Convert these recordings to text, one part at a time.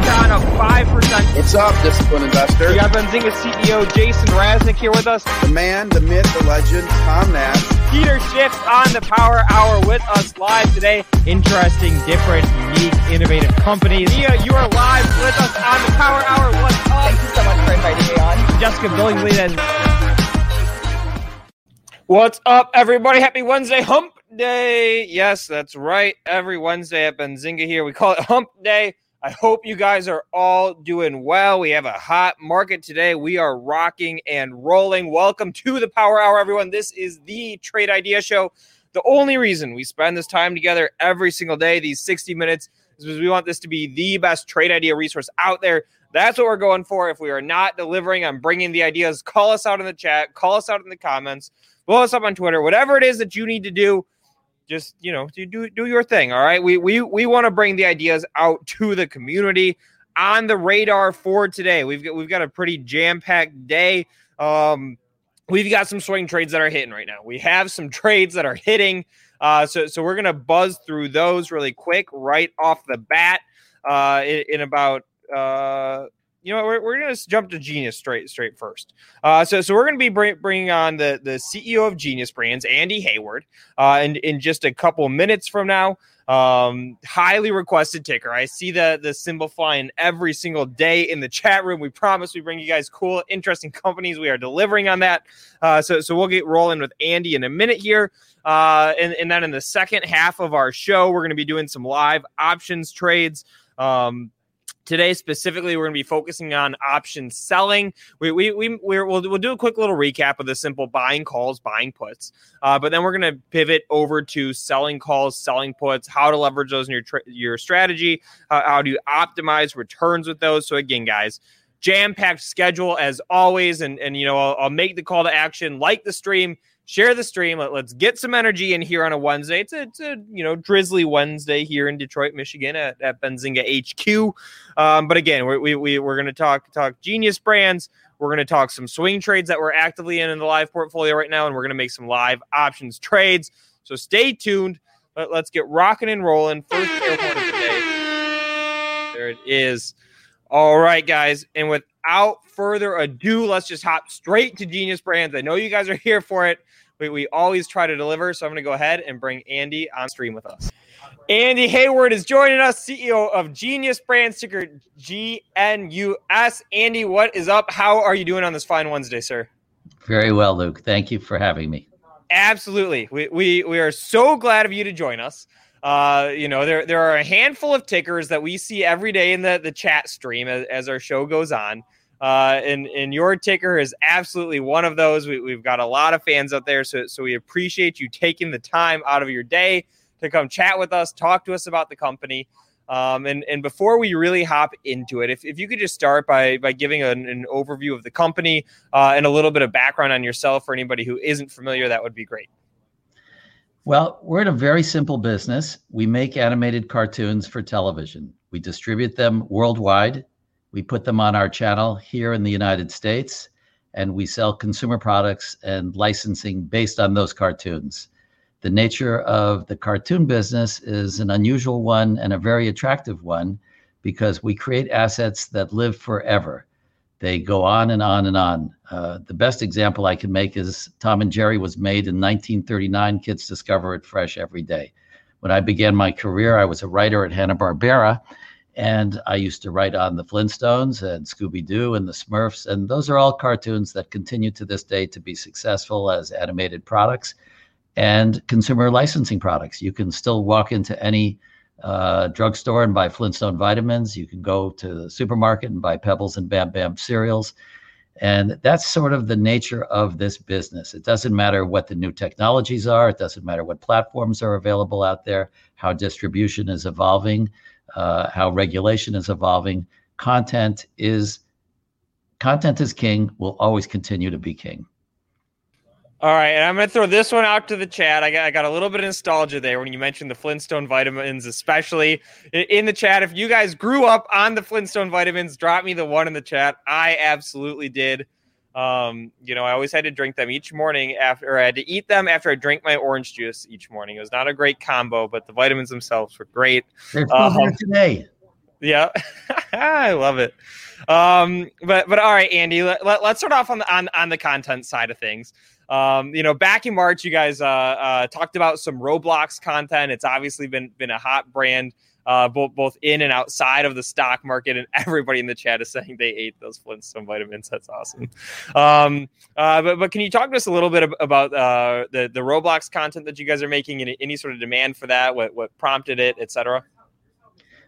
Peloton up 5%. What's up, disciplined investor? We got Benzinga CEO Jason Raznick here with us. The man, the myth, the legend, Tom Nash. Peter Schiff on the Power Hour with us live today. Interesting, different, unique, innovative companies. Mia, you are live with us on the Power Hour. What's up? Thank you so much for inviting me on. Jessica Billingsley then. What's up, everybody? Happy Wednesday, Hump Day. Yes, that's right. Every Wednesday at Benzinga here, we call it Hump Day. I hope you guys are all doing well. We have a hot market today. We are rocking and rolling. Welcome to the Power Hour, everyone. This is the Trade Idea Show. The only reason we spend this time together every single day, these 60 minutes, is because we want this to be the best trade idea resource out there. That's what we're going for. If we are not delivering on bringing the ideas, call us out in the chat, call us out in the comments, blow us up on Twitter, whatever it is that you need to do just you know do do, your thing all right? We we we want to bring the ideas out to the community on the radar for today. We've got we've got a pretty jam-packed day. Um we've got some swing trades that are hitting right now. We have some trades that are hitting. Uh so so we're gonna buzz through those really quick right off the bat uh in, in about uh you know, we're, we're going to jump to Genius straight straight first. Uh, so so we're going to be bring, bringing on the the CEO of Genius Brands, Andy Heyward, uh, in in just a couple minutes from now. Um, highly requested ticker. I see the the symbol flying every single day in the chat room. We promise we bring you guys cool, interesting companies. We are delivering on that. Uh, so so we'll get rolling with Andy in a minute here. Uh, and, and then in the second half of our show, we're going to be doing some live options trades. Um, Today, specifically, we're going to be focusing on option selling. We, we, we, we will we'll do a quick little recap of the simple buying calls, buying puts. Uh, but then we're going to pivot over to selling calls, selling puts, how to leverage those in your, tra- your strategy, uh, how do you optimize returns with those. So, again, guys, jam packed schedule as always. And, and you know, I'll, I'll make the call to action, like the stream, share the stream. Let, us get some energy in here on a Wednesday. It's a, it's a you know drizzly Wednesday here in Detroit, Michigan at, at Benzinga HQ. Um, but again, we, we, we we're going to talk talk Genius Brands. We're going to talk some swing trades that we're actively in in the live portfolio right now, and we're going to make some live options trades. So stay tuned. Let, us get rocking and rolling. First airport of the day. There it is. All right, guys. And without further ado, let's just hop straight to Genius Brands. I know you guys are here for it we, we always try to deliver. So I'm going to go ahead and bring Andy on stream with us. Andy Heyward is joining us, CEO of Genius Brands, ticker GNUS. Andy, what is up? How are you doing on this fine Wednesday, sir? Very well, Luke. Thank you for having me. Absolutely. We, we, we are so glad of you to join us. Uh, you know, there, there are a handful of tickers that we see every day in the, the chat stream as, as our show goes on. Uh, and and your ticker is absolutely one of those. We, have got a lot of fans out there, so so we appreciate you taking the time out of your day to come chat with us, talk to us about the company. Um, and and before we really hop into it, if, if you could just start by by giving an, an overview of the company uh, and a little bit of background on yourself for anybody who isn't familiar, that would be great. Well, we're in a very simple business. We make animated cartoons for television. We distribute them worldwide we put them on our channel here in the United States, and we sell consumer products and licensing based on those cartoons. The nature of the cartoon business is an unusual one and a very attractive one because we create assets that live forever. They go on and on and on. Uh, the best example I can make is Tom and Jerry was made in 1939. Kids discover it fresh every day. When I began my career, I was a writer at Hanna-Barbera, and I used to write on the Flintstones and Scooby Doo and the Smurfs. And those are all cartoons that continue to this day to be successful as animated products and consumer licensing products. You can still walk into any uh, drugstore and buy Flintstone vitamins. You can go to the supermarket and buy Pebbles and Bam Bam cereals. And that's sort of the nature of this business. It doesn't matter what the new technologies are, it doesn't matter what platforms are available out there, how distribution is evolving uh, how regulation is evolving. Content is content is king. Will always continue to be king. All right, and I'm going to throw this one out to the chat. I got, I got a little bit of nostalgia there when you mentioned the Flintstone vitamins, especially in the chat. If you guys grew up on the Flintstone vitamins, drop me the one in the chat. I absolutely did. Um, you know, I always had to drink them each morning after, or I had to eat them after I drank my orange juice each morning. It was not a great combo, but the vitamins themselves were great. Um, today. Yeah, I love it. Um, but but all right, Andy, let, let, us start off on the on, on the content side of things. Um, you know, back in March, you guys uh, uh, talked about some Roblox content. It's obviously been been a hot brand uh, both both in and outside of the stock market. And everybody in the chat is saying they ate those Flintstone vitamins. That's awesome. Um, uh, but but can you talk to us a little bit about uh, the the Roblox content that you guys are making and any sort of demand for that? What what prompted it, etc.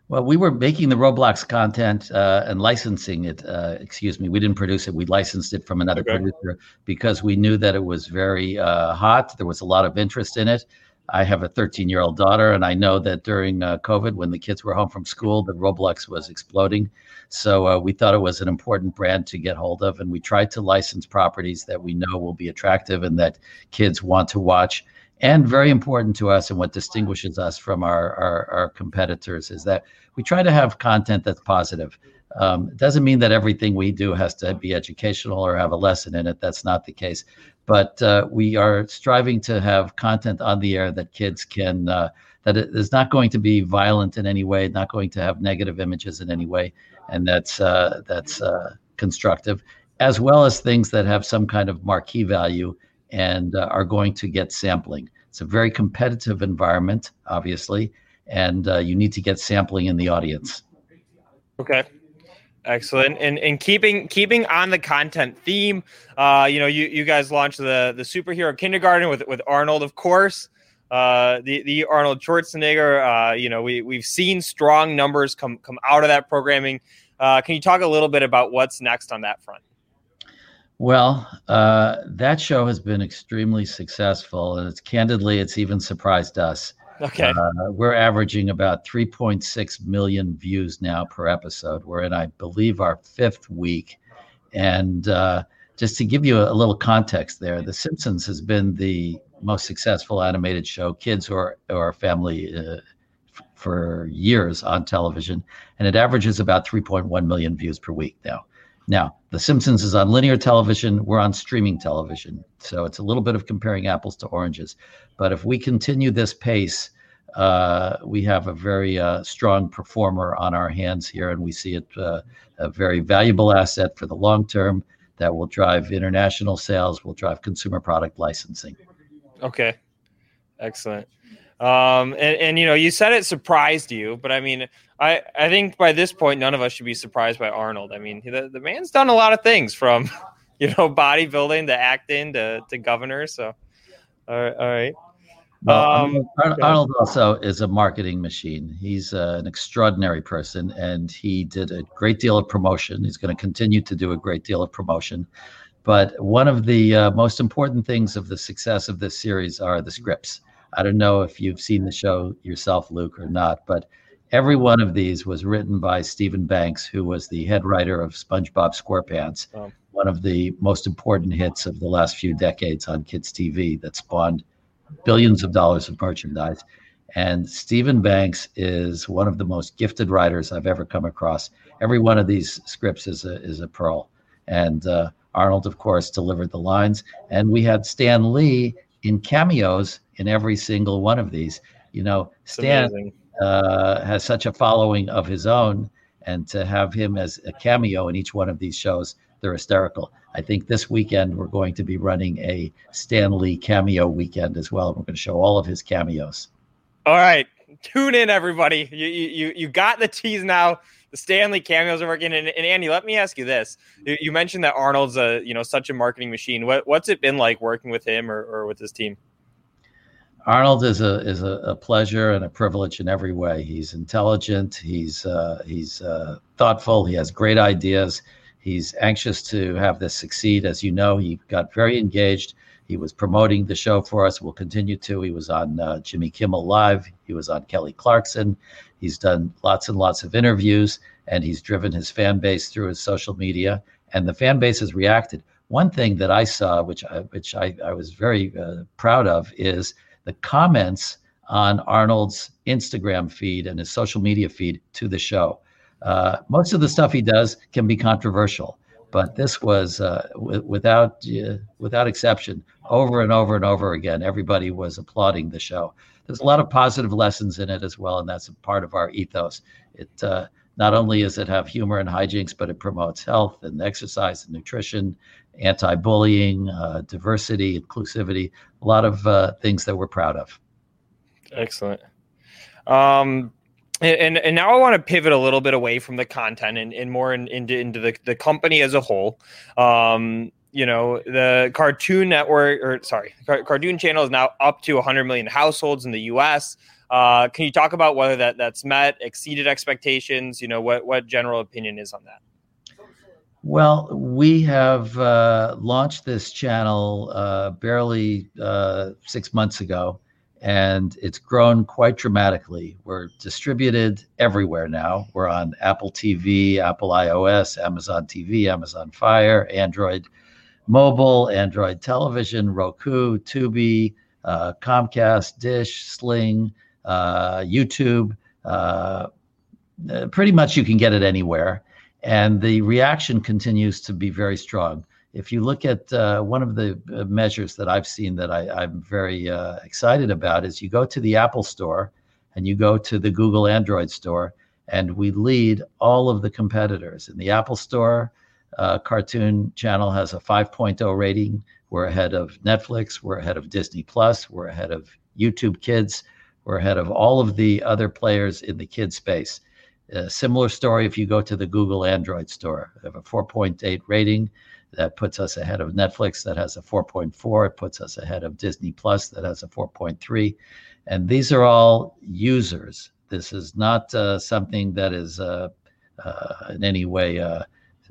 Well, we were making the Roblox content uh, and licensing it. Uh, excuse me, we didn't produce it. We licensed it from another okay. producer because we knew that it was very uh, hot. There was a lot of interest in it. I have a 13 year old daughter, and I know that during uh, COVID, when the kids were home from school, the Roblox was exploding. So uh, we thought it was an important brand to get hold of, and we tried to license properties that we know will be attractive and that kids want to watch. And very important to us, and what distinguishes us from our, our, our competitors, is that we try to have content that's positive. Um, it doesn't mean that everything we do has to be educational or have a lesson in it. That's not the case but uh, we are striving to have content on the air that kids can uh, that is not going to be violent in any way, not going to have negative images in any way, and that's uh, that's uh, constructive, as well as things that have some kind of marquee value and uh, are going to get sampling. It's a very competitive environment, obviously, and uh, you need to get sampling in the audience. Okay. Excellent. And and keeping keeping on the content theme, uh, you know, you, you guys launched the the superhero kindergarten with with Arnold, of course. Uh, the the Arnold Schwarzenegger. Uh, you know, we we've seen strong numbers come come out of that programming. Uh, can you talk a little bit about what's next on that front? Well, uh, that show has been extremely successful, and it's candidly, it's even surprised us. Okay. Uh, we're averaging about 3.6 million views now per episode. We're in, I believe, our fifth week. And uh, just to give you a, little context there, The Simpsons has been the most successful animated show, kids or, or family, uh, f- for years on television. And it averages about 3.1 million views per week now. Now, The Simpsons is on linear television. We're on streaming television. So it's a little bit of comparing apples to oranges. But if we continue this pace, uh, we have a very uh, strong performer on our hands here, and we see it uh, a very valuable asset for the long term that will drive international sales, will drive consumer product licensing. Okay, excellent. Um, and, and you know, you said it surprised you, but I mean, I, I think by this point, none of us should be surprised by Arnold. I mean, the, the man's done a lot of things from, you know, bodybuilding to acting to, to governor. So, all right. All right. Well, um, Arnold also is a marketing machine. He's uh, an extraordinary person, and he did a great deal of promotion. He's going to continue to do a great deal of promotion. But one of the uh, most important things of the success of this series are the scripts. I don't know if you've seen the show yourself, Luke, or not, but every one of these was written by Steven Banks, who was the head writer of SpongeBob SquarePants, oh. one of the most important hits of the last few decades on kids' TV that spawned billions of dollars of merchandise. And Steven Banks is one of the most gifted writers I've ever come across. Every one of these scripts is a, is a pearl. And uh, Arnold, of course, delivered the lines. And we had Stan Lee in cameos in every single one of these. You know, Stan uh, has such a following of his own, and to have him as a cameo in each one of these shows, they're hysterical. I think this weekend we're going to be running a Stan Lee cameo weekend as well. We're going to show all of his cameos. All right, tune in, everybody. You you you got the tease now. The Stan Lee cameos are working. And, and Andy, let me ask you this: you, you, mentioned that Arnold's a you know such a marketing machine. What what's it been like working with him or, or with his team? Arnold is a is a, a, pleasure and a privilege in every way. He's intelligent. He's uh, he's uh, thoughtful. He has great ideas. He's anxious to have this succeed. As you know, he got very engaged. He was promoting the show for us. We'll continue to. He was on uh, Jimmy Kimmel Live. He was on Kelly Clarkson. He's done lots and lots of interviews, and he's driven his fan base through his social media. And the fan base has reacted. One thing that I saw, which I, which I, I was very uh, proud of, is the comments on Arnold's Instagram feed and his social media feed to the show. Uh, most of the stuff he does can be controversial, but this was uh, w- without uh, without exception, over and over and over again. Everybody was applauding the show. There's a lot of positive lessons in it as well, and that's a part of our ethos. It uh, not only does it have humor and hijinks, but it promotes health and exercise and nutrition, anti-bullying, uh, diversity, inclusivity, a lot of uh, things that we're proud of. Excellent. Um, and, and now I want to pivot a little bit away from the content and, and more in, into, into the, the company as a whole. Um, you know, the Cartoon Network, or sorry, Kartoon Channel is now up to 100 million households in the U.S. Uh, can you talk about whether that that's met, exceeded expectations? You know, what what general opinion is on that? Well, we have uh, launched this channel uh, barely uh, six months ago, and it's grown quite dramatically. We're distributed everywhere now. We're on Apple TV, Apple iOS, Amazon TV, Amazon Fire, Android mobile, Android television, Roku, Tubi, uh, Comcast, Dish, Sling, uh, YouTube. Uh, uh, pretty much you can get it anywhere. And the reaction continues to be very strong. If you look at uh, one of the uh, measures that I've seen that I, am very uh, excited about is you go to the Apple Store and you go to the Google Android Store, and we lead all of the competitors. In the Apple Store, uh, Kartoon Channel has a 5.0 rating. We're ahead of Netflix. We're ahead of Disney Plus. We're ahead of YouTube Kids. We're ahead of all of the other players in the kid space. Similar story if you go to the Google Android store. They have a 4.8 rating that puts us ahead of Netflix that has a 4.4. It puts us ahead of Disney Plus that has a 4.3. And these are all users. This is not uh, something that is uh, uh, in any way uh,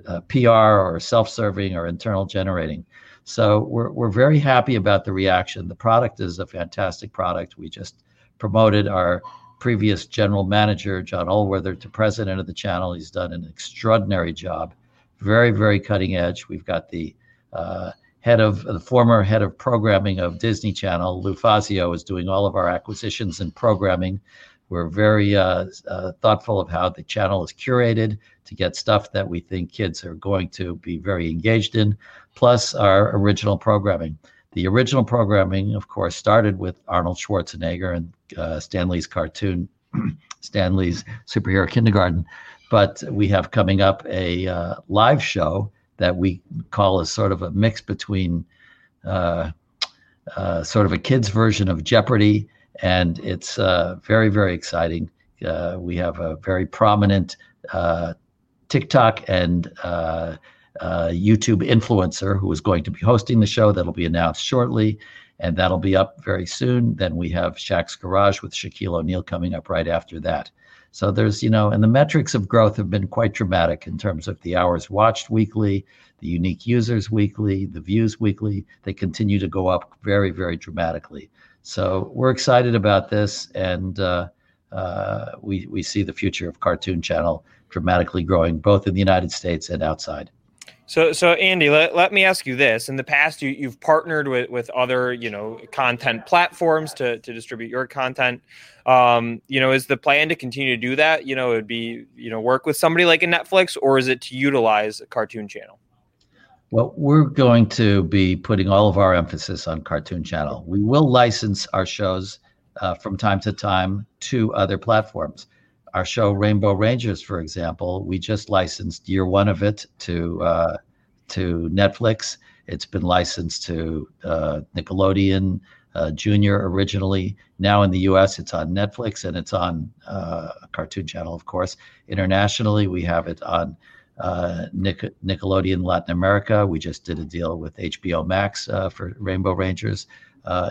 uh, PR or self-serving or internal generating. So we're, we're very happy about the reaction. The product is a fantastic product. We just promoted our previous general manager, John Allwether, to president of the channel. He's done an extraordinary job, very, very cutting edge. We've got the uh, head of the former head of programming of Disney Channel, Lou Fazio, is doing all of our acquisitions and programming. We're very uh, uh, thoughtful of how the channel is curated to get stuff that we think kids are going to be very engaged in, plus our original programming. The original programming, of course, started with Arnold Schwarzenegger and uh, Stan Lee's cartoon, Stan Lee's Superhero Kindergarten. But we have coming up a uh, live show that we call as sort of a mix between uh, uh sort of a kid's version of Jeopardy, and it's uh, very, very exciting. Uh, we have a very prominent TikTok and uh, YouTube influencer who is going to be hosting the show. That'll be announced shortly, and that'll be up very soon. Then we have Shaq's Garage with Shaquille O'Neal coming up right after that. So there's, you know, and the metrics of growth have been quite dramatic in terms of the hours watched weekly, the unique users weekly, the views weekly. They continue to go up very, very dramatically. So we're excited about this, and uh, uh, we we see the future of Kartoon Channel dramatically growing both in the United States and outside. So, so Andy, let, let me ask you this: In the past, you, you've partnered with, with other, you know, content platforms to, to distribute your content. Um, you know, is the plan to continue to do that? You know, it'd be, you know, work with somebody like a Netflix, or is it to utilize a Kartoon Channel? Well, we're going to be putting all of our emphasis on Kartoon Channel. We will license our shows uh, from time to time to other platforms our show Rainbow Rangers, for example, we just licensed year one of it to uh, to Netflix. It's been licensed to uh, Nickelodeon uh, Junior originally. Now in the U.S., it's on Netflix and it's on uh, Kartoon Channel, of course. Internationally, we have it on uh, Nic- Nickelodeon Latin America. We just did a deal with HBO Max uh, for Rainbow Rangers.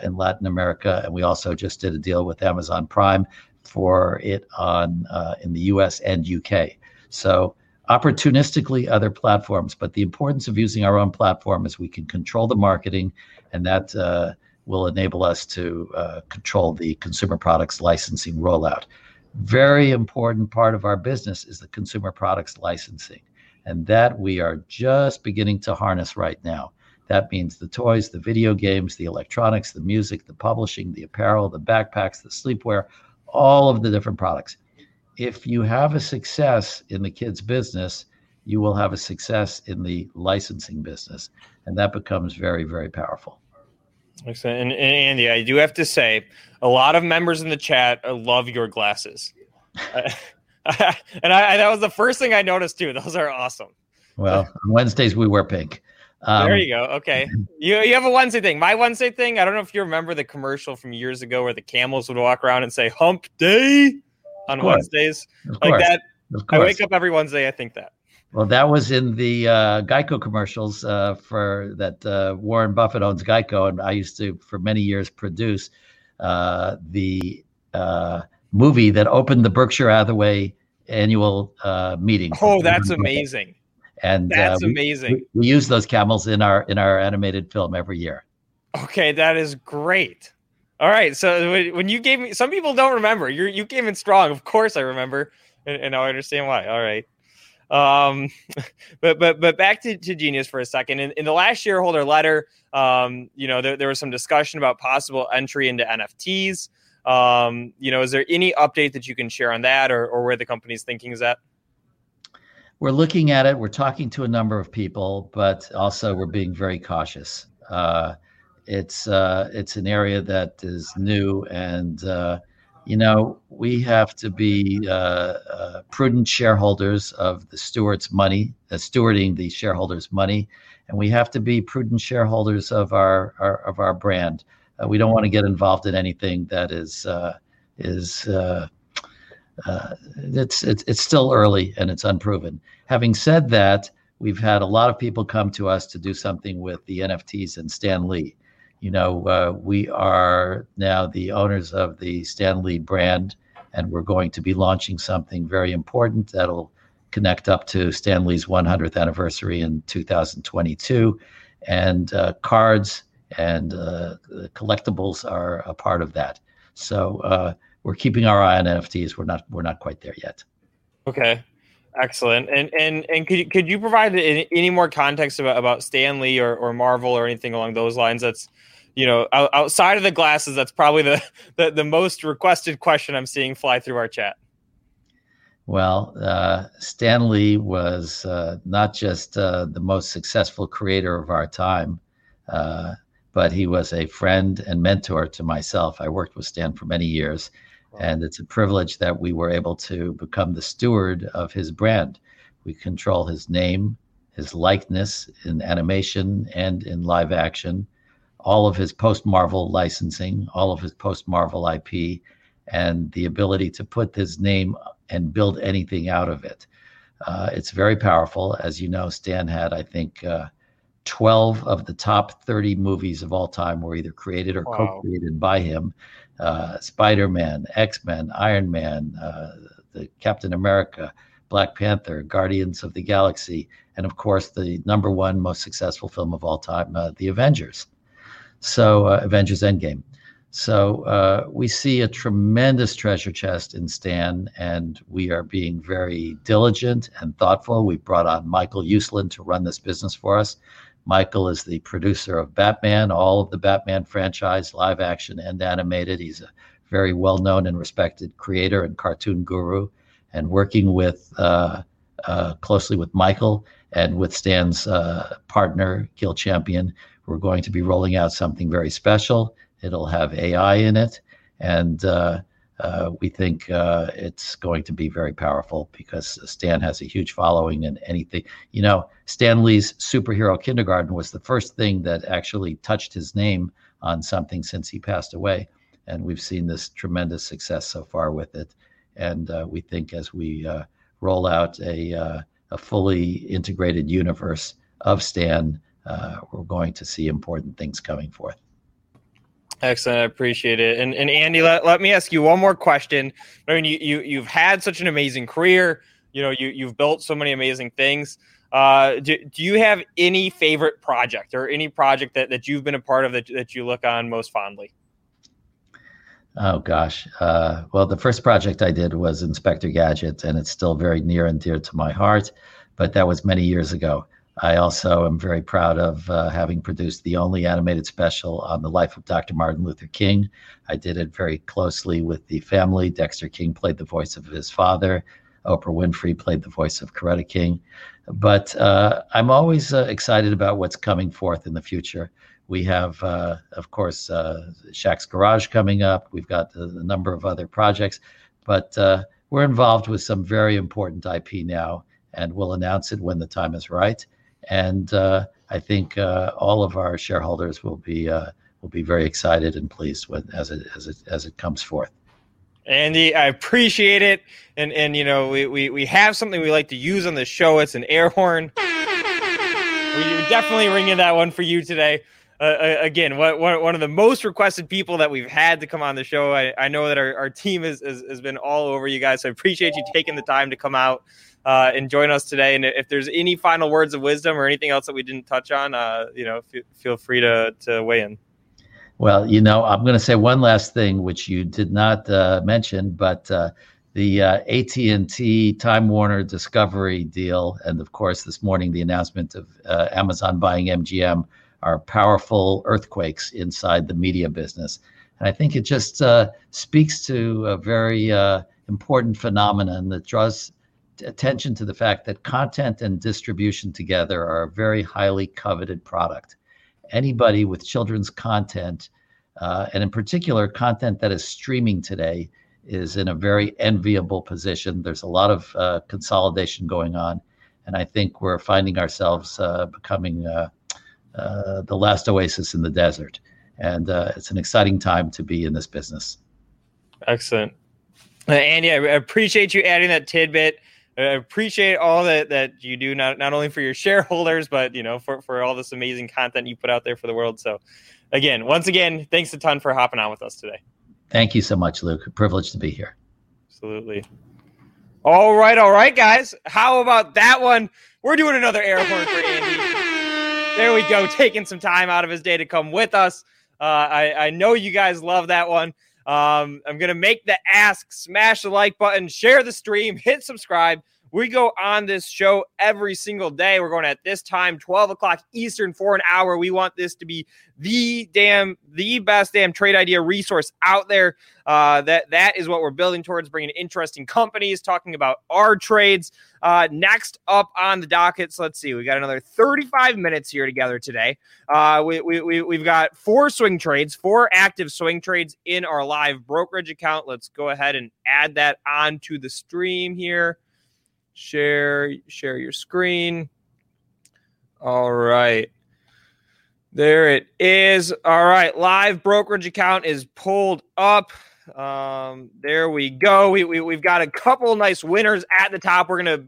in Latin America, and we also just did a deal with Amazon Prime for it on uh, in the US and UK. So opportunistically other platforms, but the importance of using our own platform is we can control the marketing, and that uh, will enable us to uh, control the consumer products licensing rollout. Very important part of our business is the consumer products licensing, and that we are just beginning to harness right now. That means the toys, the video games, the electronics, the music, the publishing, the apparel, the backpacks, the sleepwear, all of the different products. If you have a success in the kids' business, you will have a success in the licensing business. And that becomes very, very powerful. Excellent. And, and Andy, I do have to say, a lot of members in the chat love your glasses. And I, that was the first thing I noticed too. Those are awesome. Well, on Wednesdays we wear pink. Um, there you go. Okay, you you have a Wednesday thing. My Wednesday thing. I don't know if you remember the commercial from years ago where the camels would walk around and say "Hump Day" on Wednesdays, like that. I wake up every Wednesday. I think that. Well, that was in the uh, Geico commercials uh, for that uh, Warren Buffett owns Geico, and I used to for many years produce uh, the uh, movie that opened the Berkshire Hathaway annual uh, meeting. Oh, that's amazing! And that's we, amazing. We, we, use those camels in our in our animated film every year. Okay, that is great. All right, so when you gave me, some people don't remember. You you came in strong. Of course, I remember, and, and I understand why. All right. Um, but but but back to, to Genius for a second. In, in the last shareholder letter, um, you know, there, there was some discussion about possible entry into NFTs. Um, you know, is there any update that you can share on that, or or where the company's thinking is at? We're looking at it. We're talking to a number of people, but also we're being very cautious. Uh, it's uh, it's an area that is new and uh, you know, we have to be uh, uh, prudent shareholders of the steward's money, uh, stewarding the shareholders' money, and we have to be prudent shareholders of our, our of our brand. We don't want to get involved in anything that is is uh, it's, it's it's still early and it's unproven. Having said that, we've had a lot of people come to us to do something with the NFTs and Stan Lee you know, uh, we are now the owners of the Stan Lee brand, and we're going to be launching something very important that'll connect up to Stan Lee's 100th anniversary in 2022. And uh, cards and uh, collectibles are a part of that. So uh, we're keeping our eye on NFTs. We're not we're not quite there yet. Okay. Excellent. And and and could you, could you provide any, any more context about about Stan Lee or, or Marvel or anything along those lines? That's you know outside of the glasses. That's probably the, the the most requested question I'm seeing fly through our chat. Well, uh, Stan Lee was uh, not just uh, the most successful creator of our time, uh, but he was a friend and mentor to myself. I worked with Stan for many years and it's a privilege that we were able to become the steward of his brand. We control his name, his likeness in animation and in live action, all of his post Marvel licensing, all of his post Marvel IP, and the ability to put his name and build anything out of it. Uh, it's very powerful. As you know, Stan had, I think, uh, 12 of the top 30 movies of all time were either created or wow. co created by him uh, Spider Man, X Men, Iron Man, uh, the Captain America, Black Panther, Guardians of the Galaxy, and of course the number one most successful film of all time, uh, The Avengers. So uh, Avengers Endgame. So uh, we see a tremendous treasure chest in Stan, and we are being very diligent and thoughtful. We brought on Michael Uslan to run this business for us. Michael is the producer of Batman, all of the Batman franchise, live action and animated. He's a very well known and respected creator and cartoon guru. And working with uh, uh, closely with Michael and with Stan's uh, partner, Gil Champion, we're going to be rolling out something very special. It'll have AI in it. And uh, we think uh, it's going to be very powerful because Stan has a huge following and anything. You know, Stan Lee's superhero kindergarten was the first thing that actually touched his name on something since he passed away. And we've seen this tremendous success so far with it. And uh, we think as we uh, roll out a, uh, a fully integrated universe of Stan, uh, we're going to see important things coming forth. Excellent. I appreciate it. And and Andy, let, let me ask you one more question. I mean, you, you you've had such an amazing career. You know, you you've built so many amazing things. Uh, do, do you have any favorite project or any project that, that you've been a part of that, that you look on most fondly? Oh gosh. Uh, well, the first project I did was Inspector Gadget, and it's still very near and dear to my heart. But that was many years ago. I also am very proud of uh, having produced the only animated special on the life of Dr. Martin Luther King. I did it very closely with the family. Dexter King played the voice of his father. Oprah Winfrey played the voice of Coretta King. But uh, I'm always uh, excited about what's coming forth in the future. We have, uh, of course, uh, Shaq's Garage coming up. We've got a, a, number of other projects. But uh, we're involved with some very important IP now, and we'll announce it when the time is right. And uh, I think uh, all of our shareholders will be uh, will be very excited and pleased when as it as it as it comes forth. Andy, I appreciate it. And and you know, we, we, we have something we like to use on the show. It's an air horn. We're definitely ringing that one for you today. Uh, again, what, one, one of the most requested people that we've had to come on the show. I, I know that our, our team has, has, has been all over you guys. So I appreciate you taking the time to come out uh, and join us today. And if there's any final words of wisdom or anything else that we didn't touch on, uh, you know, f- feel free to, to weigh in. Well, you know, I'm going to say one last thing, which you did not uh, mention, but uh, the uh, AT&T Time Warner Discovery deal, and of course, this morning the announcement of uh, Amazon buying MGM are powerful earthquakes inside the media business. And I think it just uh, speaks to a very uh, important phenomenon that draws attention to the fact that content and distribution together are a very highly coveted product anybody with children's content, uh, and in particular, content that is streaming today, is in a very enviable position. There's a lot of uh, consolidation going on, and I think we're finding ourselves uh, becoming uh, uh, the last oasis in the desert. And uh, it's an exciting time to be in this business. Excellent. Andy, I appreciate you adding that tidbit. I appreciate all that that you do not not only for your shareholders, but you know for for all this amazing content you put out there for the world. So, again, once again, thanks a ton for hopping on with us today. Thank you so much, Luke. A privilege to be here. Absolutely. All right, all right, guys. How about that one? We're doing another air horn for Andy. There we go, taking some time out of his day to come with us. Uh, I, I know you guys love that one. Um, I'm going to make the ask, smash the like button, share the stream, hit subscribe. We go on this show every single day. We're going at this time, 12 o'clock Eastern, for an hour. We want this to be the damn, the best damn trade idea resource out there. Uh, that that is what we're building towards, bringing interesting companies, talking about our trades. Uh, next up on the docket, so let's see, we got another 35 minutes here together today. Uh, we, we, we, we've got four swing trades, four active swing trades in our live brokerage account. Let's go ahead and add that onto the stream here share share your screen. All right. There it is. All right. Live brokerage account is pulled up. Um there we go. We, we, we've got a couple nice winners at the top. We're gonna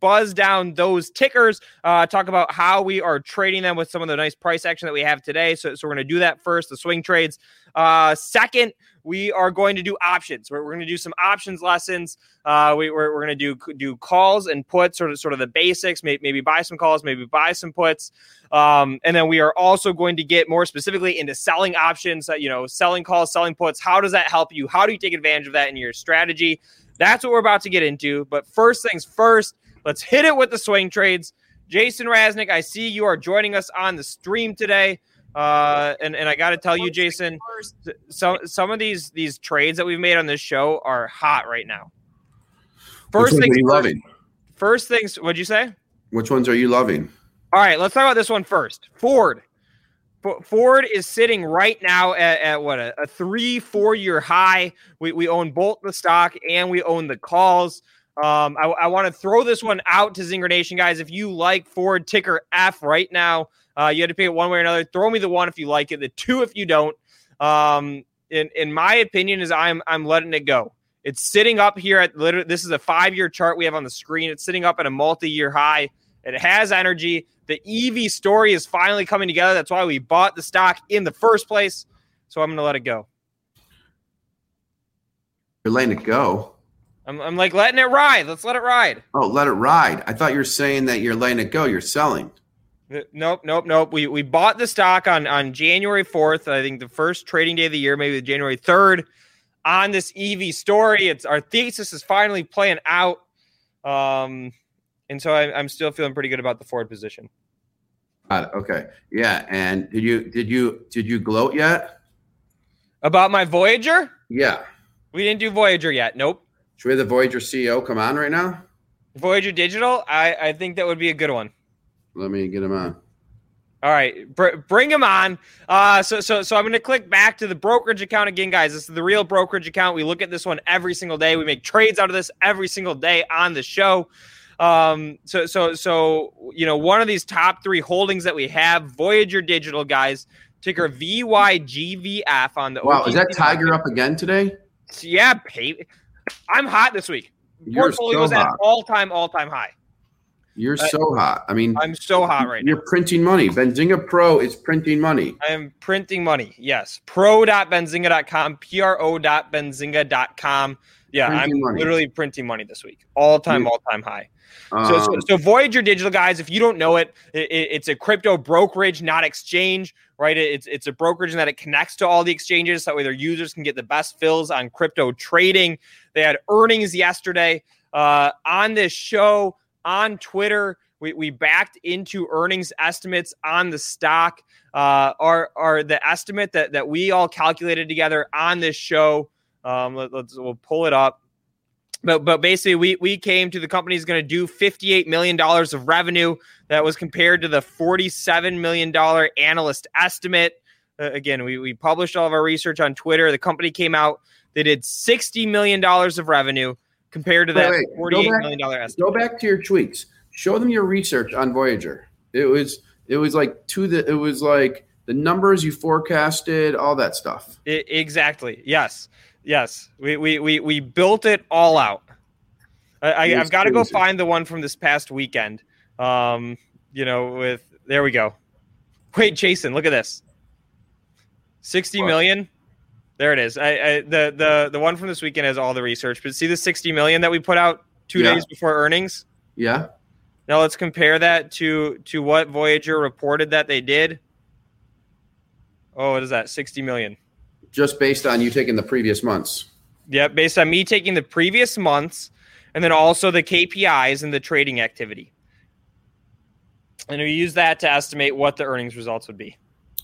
buzz down those tickers, uh, talk about how we are trading them with some of the nice price action that we have today. So, so we're going to do that first, the swing trades. Uh, second, we are going to do options. We're, we're going to do some options lessons. Uh, we, are we're going to do do calls and puts, sort of sort of the basics. Maybe, maybe buy some calls, maybe buy some puts, um, and then we are also going to get more specifically into selling options. You know, selling calls, selling puts. How does that help you? How do you take advantage of that in your strategy? That's what we're about to get into. But first things first, Let's hit it with the swing trades. Jason Raznick, I see you are joining us on the stream today. Uh, and, and I got to tell you, Jason, some some of these these trades that we've made on this show are hot right now. First things first, loving? First things, what'd you say? Which ones are you loving? All right, let's talk about this one first. Ford. Ford is sitting right now at, at what a, a, three, four year high. We, we own both the stock and we own the calls. Um, I, I want to throw this one out to Zinger Nation, guys. If you like Ford ticker F right now, uh, you had to pick it one way or another. Throw me the one if you like it, the two if you don't. Um, in in my opinion, is I'm I'm letting it go. It's sitting up here at literally. This is a five year chart we have on the screen. It's sitting up at a multi year high. It has energy. The EV story is finally coming together. That's why we bought the stock in the first place. So I'm going to let it go. You're letting it go. I'm, I'm like letting it ride. Let's let it ride. Oh, let it ride. I thought you were saying that you're letting it go. You're selling. Nope, nope, nope. We we bought the stock on on January 4th. I think the first trading day of the year, maybe January 3rd. On this EV story, it's our thesis is finally playing out. Um, and so I, I'm still feeling pretty good about the Ford position. Uh, okay, yeah. And did you did you did you gloat yet about my Voyager? Yeah, we didn't do Voyager yet. Nope. Should we have the Voyager CEO come on right now? Voyager Digital? I, I think that would be a good one. Let me get him on. All right, br- bring him on. Uh, so, so, so I'm going to click back to the brokerage account again, guys. This is the real brokerage account. We look at this one every single day. We make trades out of this every single day on the show. Um, so, so, so, you know, one of these top three holdings that we have, Voyager Digital, guys, ticker VYGVF on the. Wow, is that Tiger market. up again today? Yeah, pay. I'm hot this week. You're Portfolio so was at all time, all time high. You're I- so hot. I mean, I'm so hot right now. you're printing money. Benzinga Pro is printing money. I am printing money. Yes. Pro.benzinga.com, pro.benzinga.com. Yeah, Printing I'm money. literally printing money this week. All time, all time high. So, so, Um, so Voyager Digital, guys, if you don't know it, it, it- it's a crypto brokerage, not exchange, right? It's it's a brokerage in that it connects to all the exchanges, so that way their users can get the best fills on crypto trading. They had earnings yesterday uh, on this show on Twitter. We, we backed into earnings estimates on the stock. Uh, are are the estimate that that we all calculated together on this show. Um, let, us we'll pull it up but but basically we we came to the company is going to do 58 million dollars of revenue that was compared to the 47 million dollar analyst estimate Uh, again we, we published all of our research on twitter the company came out they did 60 million dollars of revenue compared to that wait, go 48 back- million dollar estimate. go back to your tweets. Show them your research on Voyager. It was it was like to the it was like the numbers you forecasted, all that stuff. I- exactly. Yes. Yes. We, we we we built it all out. I, i've got to go find the one from this past weekend. Um you know with there we go. Wait jason look at this. 60 What? million there it is I, I the the the one from this weekend has all the research but see the 60 million that we put out two Yeah. days before earnings Yeah. now let's compare that to to what voyager reported that they did oh what is that 60 million Just based on you taking the previous months. Yeah, based on me taking the previous months and then also the KPIs and the trading activity. And we use that to estimate what the earnings results would be.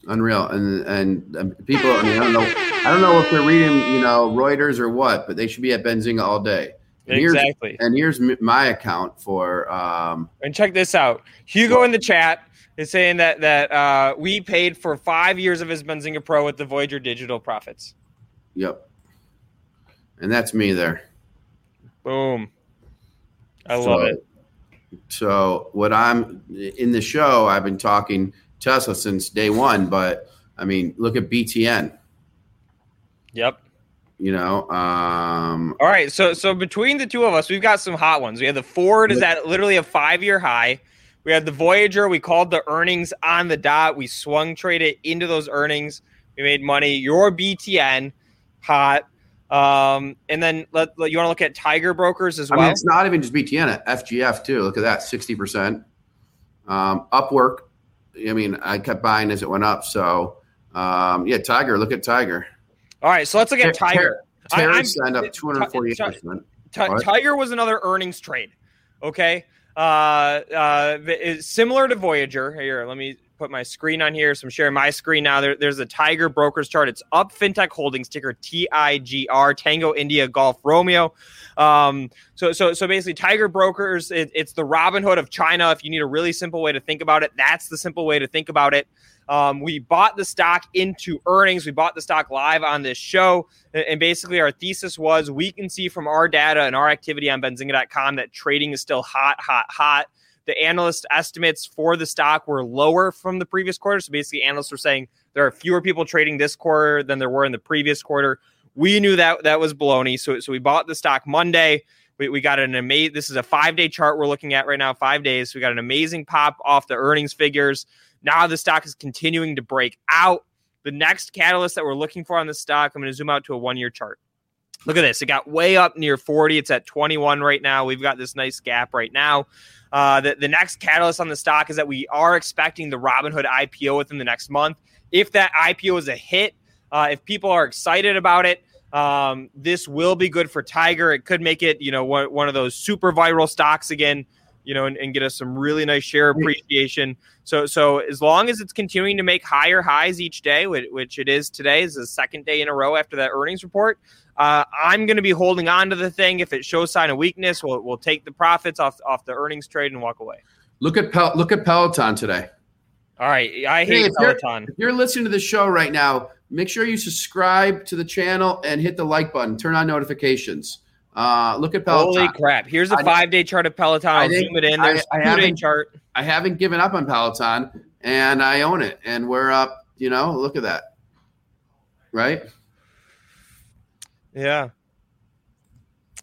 Unreal. And and um, people I mean I don't know I don't know if they're reading, you know, Reuters or what, but they should be at Benzinga all day. And here's Exactly. and here's my account for um And check this out. Hugo in the chat is saying that that uh, we paid for five years of his Benzinga Pro with the Voyager Digital profits. yep. And that's me there. Boom. I So- love it. So what I'm in the show, I've been talking Tesla since day one, but I mean, look at BTN. Yep. You know, um, All right, so so between the two of us, we've got some hot ones. We have the Ford is at literally a five year high. We had the Voyager. We called the earnings on the dot. We swung traded into those earnings. We made money. Your BTN hot, um, and then let, let- you want to look at Tiger Brokers as I well. mean, it's not even just BTN, FGF too. Look at that, sixty percent. Um, Upwork. I mean, I kept buying as it went up. So, um, yeah, Tiger. Look at Tiger. All right, so let's look at Tiger. I- Terry I'm- signed up two hundred forty-eight percent. Tiger was another earnings trade. Okay. Uh, uh, it's similar to Voyager. Here, let me put my screen on here. So I'm sharing my screen now. There, there's a Tiger Brokers chart. It's up FinTech Holdings, ticker TIGR, Tango India Golf Romeo. Um, so, so, so basically, Tiger Brokers, it, it's the Robinhood of China. If you need a really simple way to think about it, that's the simple way to think about it. Um, we bought the stock into earnings. We bought the stock live on this show. And basically, our thesis was we can see from our data and our activity on benzinga.com that trading is still hot, hot, hot. The analyst estimates for the stock were lower from the previous quarter. So basically, analysts were saying there are fewer people trading this quarter than there were in the previous quarter. We knew that that was baloney. So, so we bought the stock Monday. We, we got an amazing, this is a five day chart we're looking at right now, five days. So we got an amazing pop off the earnings figures. Now the stock is continuing to break out. The next catalyst that we're looking for on the stock, I'm going to zoom out to a one year chart. Look at this. It got way up near 40. It's at 21 right now. We've got this nice gap right now. Uh, the, the next catalyst on the stock is that we are expecting the Robinhood IPO within the next month. If that IPO is a hit, uh, if people are excited about it, um, this will be good for Tiger. It could make it, you know, one, one of those super viral stocks again, you know, and, and get us some really nice share appreciation. So, so as long as it's continuing to make higher highs each day, which, which it is today, is the second day in a row after that earnings report. Uh, I'm going to be holding on to the thing. If it shows sign of weakness, we'll, we'll take the profits off off the earnings trade and walk away. Look at Pel- look at Peloton today. All right, I Hey, hate if you're- Peloton. If you're listening to the show right now, make sure you subscribe to the channel and hit the like button. Turn on notifications. Uh, look at Peloton. Holy crap! Here's a five day chart of Peloton. I I'll zoom it in. I- There's I two day haven't- chart. I haven't given up on Peloton, and I own it, and we're up. You know, look at that. Right? Yeah.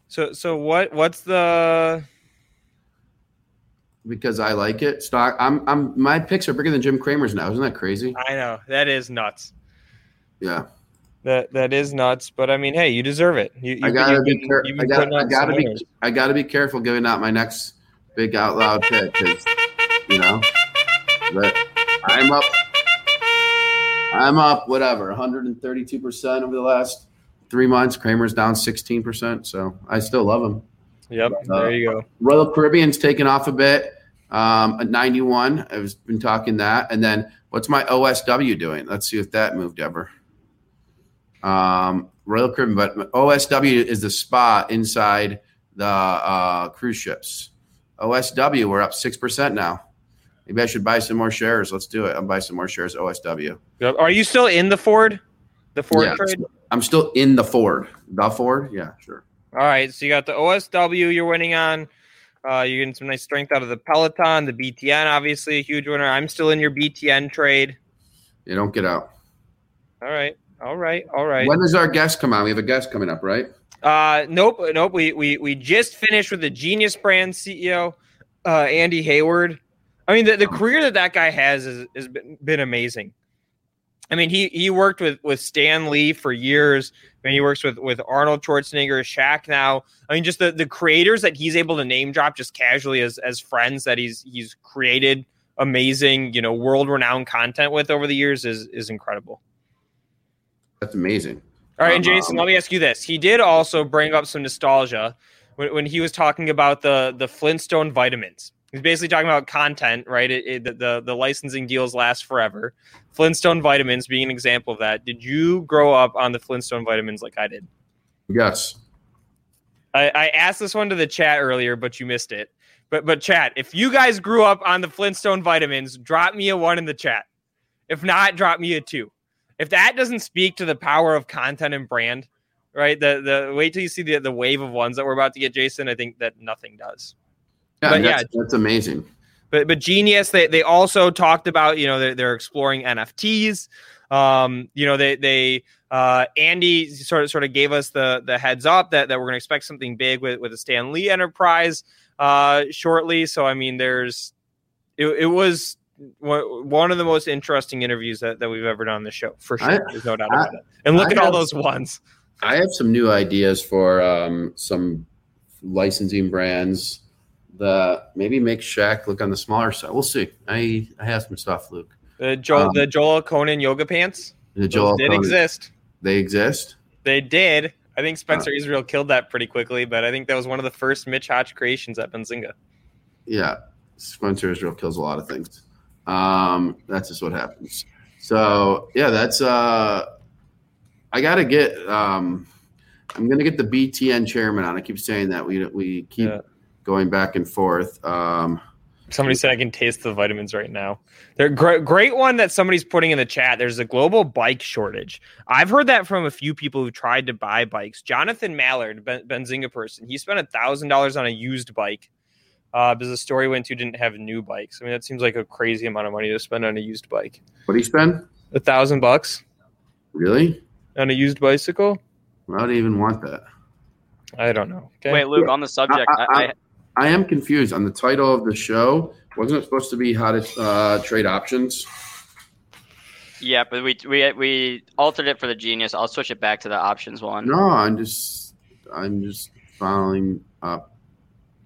So so what what's the Because I like it. Stock. I'm. I'm. My picks are bigger than Jim Cramer's now. Isn't that crazy? I know that is nuts. Yeah. That that is nuts. But I mean, hey, you deserve it. You, I you've- gotta be. you've I gotta. I gotta be. winners. I gotta be careful giving out my next big out loud pick because you know. But I'm up. I'm up. Whatever. 132 percent over the last three months. Cramer's down 16 percent. So I still love him. Yep. Uh, There you go. Royal Caribbean's taken off a bit. Um, at 91. I've been talking that. And then what's my OSW doing? Let's see if that moved ever. Um, Royal Caribbean, but OSW is the spot inside the uh, cruise ships. OSW, we're up 6% now. Maybe I should buy some more shares. Let's do it. I'll buy some more shares OSW. Are you still in the Ford? The Ford Yeah. trade? I'm still in the Ford. The Ford? Yeah, sure. All right, so you got the OSW you're winning on. Uh, you're getting some nice strength out of the Peloton, the BTN, obviously a huge winner. I'm still in your BTN trade. You don't get out. All right, all right, all right. When does our guest come on? We have a guest coming up, right? Uh, nope, nope. We we we just finished with the Genius Brand CEO, uh, Andy Heyward. I mean, the, the career that that guy has is, has been, been amazing. I mean, he he worked with with Stan Lee for years. I mean, he works with with Arnold Schwarzenegger, Shaq now. I mean, just the the creators that he's able to name drop just casually as as friends that he's he's created amazing, you know, world renowned content with over the years is is incredible. That's amazing. All right, and Um, Jason, let me ask you this. He did also bring up some nostalgia when, when he was talking about the the Flintstone vitamins. He's basically talking about content, right? It, it, the, the the licensing deals last forever. Flintstone vitamins being an example of that. Did you grow up on the Flintstone vitamins like I did? Yes. I, I asked this one to the chat earlier, but you missed it. But but chat, if you guys grew up on the Flintstone vitamins, drop me a one in the chat. If not, drop me a two. If that doesn't speak to the power of content and brand, right? The the wait till you see the the wave of ones that we're about to get, Jason. I think that nothing does. Yeah, But that's, that's amazing. But but genius, they they also talked about you know they're, they're exploring NFTs. Um, you know they they uh, Andy sort of sort of gave us the the heads up that, that we're going to expect something big with with a Stan Lee enterprise uh, shortly. So I mean, there's it, it was one of the most interesting interviews that, that we've ever done on the show for sure. I- There's no doubt I- about it. And look I at all those ones. I have some new ideas for um, some licensing brands that maybe make Shaq look on the smaller side. We'll see. I, I have some stuff, Luke. The Joel Um, the Joel Conan yoga pants The Joel did Conan- exist. They exist. They did. I think Spencer Israel killed that pretty quickly, but I think that was one of the first Mitch Hodge creations at Benzinga. Yeah, Spencer Israel kills a lot of things. Um, that's just what happens. So yeah, that's uh, I gotta get. Um, I'm gonna get the BTN chairman on. I keep saying that we we keep Yeah. going back and forth. Um, Somebody said I can taste the vitamins right now. They're great. Great one that somebody's putting in the chat. There's a global bike shortage. I've heard that from a few people who tried to buy bikes. Jonathan Mallard, ben, Benzinga person, he spent a thousand dollars on a used bike uh, because the store he went to didn't have new bikes. I mean, that seems like a crazy amount of money to spend on a used bike. what do you spend? A thousand bucks Really? on a used bicycle? I don't even want that. I don't know. Okay. Wait, Luke, on the subject, I- I, I- I am confused on the title of the show. Wasn't it supposed to be how to uh, trade options? yeah, but we we we altered it for the genius. I'll switch it back to the options one. No, I'm just I'm just following up.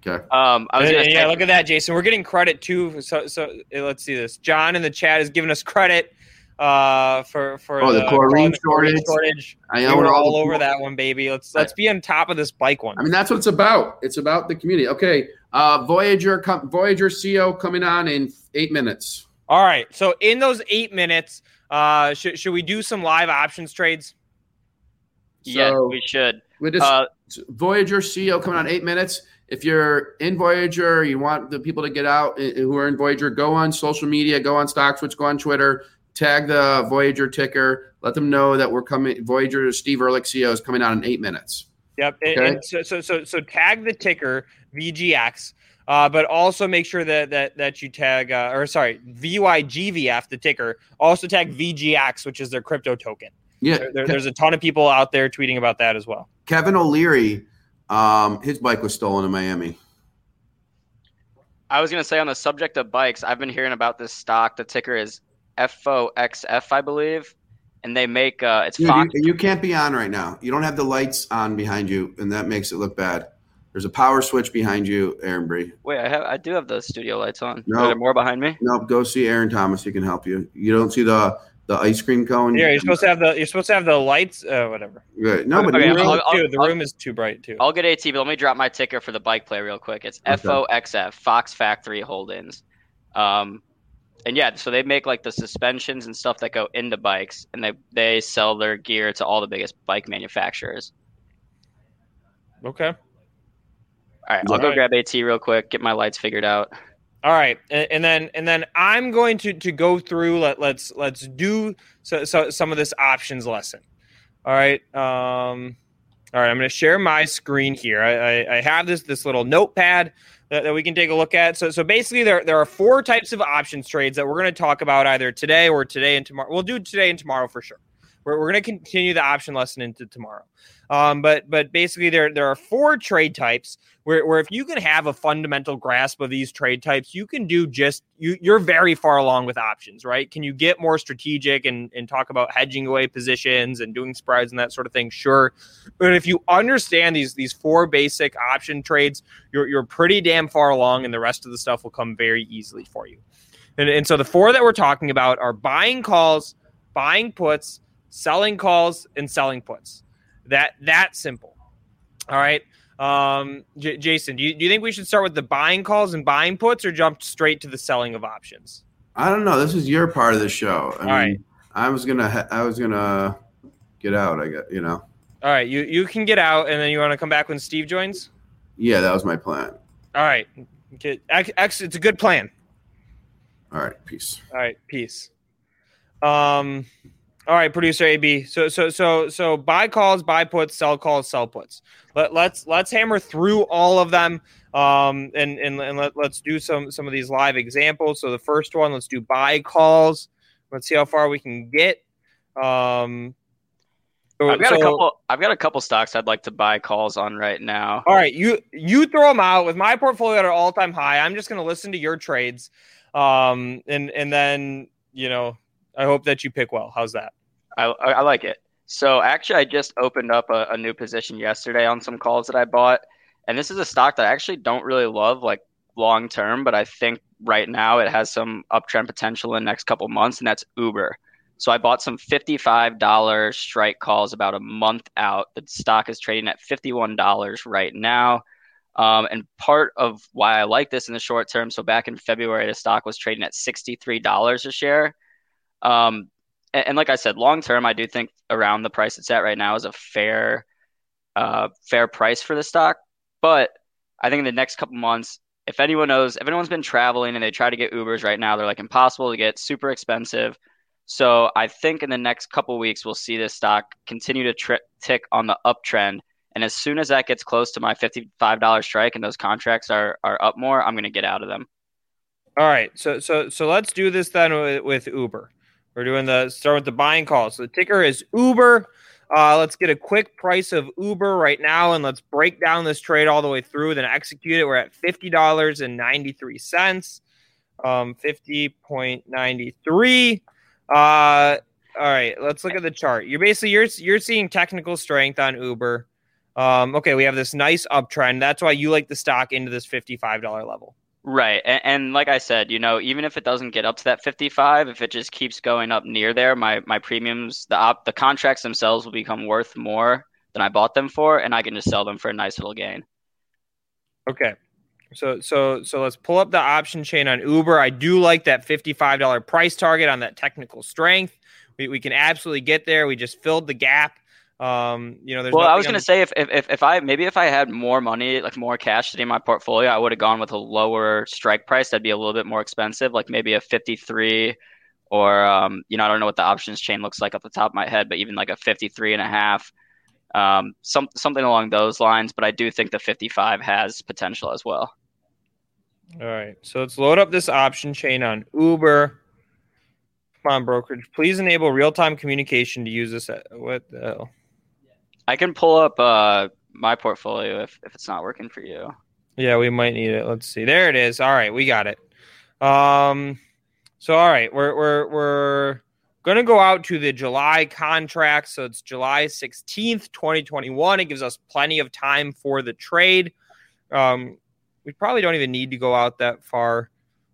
Okay. Um, I was Yeah, gonna yeah, say, look at that, Jason. We're getting credit too. So, so uh, let's see this. John in the chat is giving us credit uh, for for Oh, the chlorine the chlorine shortage. shortage. I We own were all all over that one, baby. Let's let's be on top of this bike one. I mean, that's what it's about. It's about the community. Okay. Uh, Voyager, com- Voyager CO coming on in eight minutes. All right. So in those eight minutes, uh, should should we do some live options trades? yeah, So- we should. We just Uh, Voyager CEO coming on eight minutes. If you're in Voyager, you want the people to get out uh, who are in Voyager, go on social media, go on Stocktwits, go on Twitter, tag the Voyager ticker, let them know that we're coming. Voyager Steve Ehrlich CEO is coming out in eight minutes. Yep. And, okay. and so, so so so tag the ticker VGX. Uh, but also make sure that that that you tag uh, or sorry VYGVF the ticker. Also tag VGX, which is their crypto token. Yeah, there, there's a ton of people out there tweeting about that as well. Kevin O'Leary, um, his bike was stolen in Miami. I was gonna say on the subject of bikes, I've been hearing about this stock. The ticker is FOXF, I believe, and they make uh, it's Dude, Fox. You, you can't be on right now. You don't have the lights on behind you, and that makes it look bad. There's a power switch behind you, Aaron Bree. Wait, I have I do have the studio lights on. No, Are there more behind me? No, go see Aaron Thomas. He can help you. You don't see the the ice cream cone. Yeah, you're supposed to have the you're supposed to have the lights. Uh, whatever. Good. No, but okay, the, room, I'll, I'll, the room is too bright too. I'll get AT, but let me drop my ticker for the bike play real quick. It's okay. FOXF Fox Factory Holdings. Um, and yeah, so they make like the suspensions and stuff that go into bikes, and they they sell their gear to all the biggest bike manufacturers. Okay. All right, I'll go grab AT real quick, get my lights figured out. All right, and, then and then I'm going to to go through. Let let's let's do so, so some of this options lesson. All right. Um, all right, I'm going to share my screen here. I, I, I have this this little notepad that, that, we can take a look at. So so basically, there there are four types of options trades that we're going to talk about either today or today and tomorrow. We'll do today and tomorrow for sure. We're, we're going to continue the option lesson into tomorrow. Um, but but basically, there there are four trade types where, where if you can have a fundamental grasp of these trade types, you can do just you you're very far along with options, right? Can you get more strategic and, and talk about hedging away positions and doing spreads and that sort of thing? Sure. But if you understand these these four basic option trades, you're you're pretty damn far along, and the rest of the stuff will come very easily for you. And, and so the four that we're talking about are buying calls, buying puts, selling calls, and selling puts. That that simple. All right. Um, J- Jason, do you, do you think we should start with the buying calls and buying puts, or jump straight to the selling of options? I don't know. This is your part of the show. I All mean, right. I was gonna. I was gonna get out. I get. You know. All right. You you can get out, and then you want to come back when Steve joins. Yeah, that was my plan. All right. Okay. X, it's a good plan. All right. Peace. All right. Peace. Um. All right, producer AB. So so so so buy calls, buy puts, sell calls, sell puts. Let, let's let's hammer through all of them. Um and and, and let, let's do some some of these live examples. So the first one, let's do buy calls. Let's see how far we can get. Um so, I've got so, a couple. I've got a couple stocks I'd like to buy calls on right now. All right, you you throw them out with my portfolio at an all time high. I'm just going to listen to your trades, um, and and then you know I hope that you pick well. How's that? I, I like it. So actually, I just opened up a, a new position yesterday on some calls that I bought, and this is a stock that I actually don't really love, like long term, but I think right now it has some uptrend potential in the next couple months, and that's Uber. So I bought some $55 strike calls about a month out. The stock is trading at $51 right now. Um, and part of why I like this in the short term, so back in February, the stock was trading at $63 a share. Um, and, and, like I said, long term, I do think around the price it's at right now is a fair, uh, fair price for the stock. But I think in the next couple months, if anyone knows, if anyone's been traveling and they try to get Ubers right now, they're like impossible to get, super expensive. So I think in the next couple weeks, we'll see this stock continue to tri- tick on the uptrend. And as soon as that gets close to my $55 strike and those contracts are, are up more, I'm going to get out of them. All right. So, so, so let's do this then with, with Uber. We're doing the start with the buying call. So the ticker is Uber. Uh, let's get a quick price of Uber right now and let's break down this trade all the way through, then execute it. We're at $50.93. Um, 50.93. Uh, all right, let's look at the chart. You're basically you're you're seeing technical strength on Uber. Um, okay, we have this nice uptrend. That's why you like the stock into this $55 level. Right. And, and, like I said, you know, even if it doesn't get up to that 55, if it just keeps going up near there, my, my premiums, the op, the contracts themselves will become worth more than I bought them for, and I can just sell them for a nice little gain. Okay. So so so let's pull up the option chain on Uber. I do like that $55 price target on that technical strength. We, we can absolutely get there. We just filled the gap Um, you know, there's well, I was gonna say if, if if I maybe if I had more money, like more cash sitting in my portfolio, I would have gone with a lower strike price. That'd be a little bit more expensive, like maybe a 53 or um, you know, I don't know what the options chain looks like off the top of my head, but even like a 53 and a half, um, some something along those lines. But I do think the 55 has potential as well. All right, so let's load up this option chain on Uber. Come on, brokerage. Please enable real time communication to use this. At, what the hell? I can pull up uh my portfolio if if it's not working for you. Yeah, we might need it. Let's see. There it is. All right, we got it. Um, so all right, we're we're we're gonna go out to the July contract. So it's July sixteenth, twenty twenty one. It gives us plenty of time for the trade. Um, we probably don't even need to go out that far.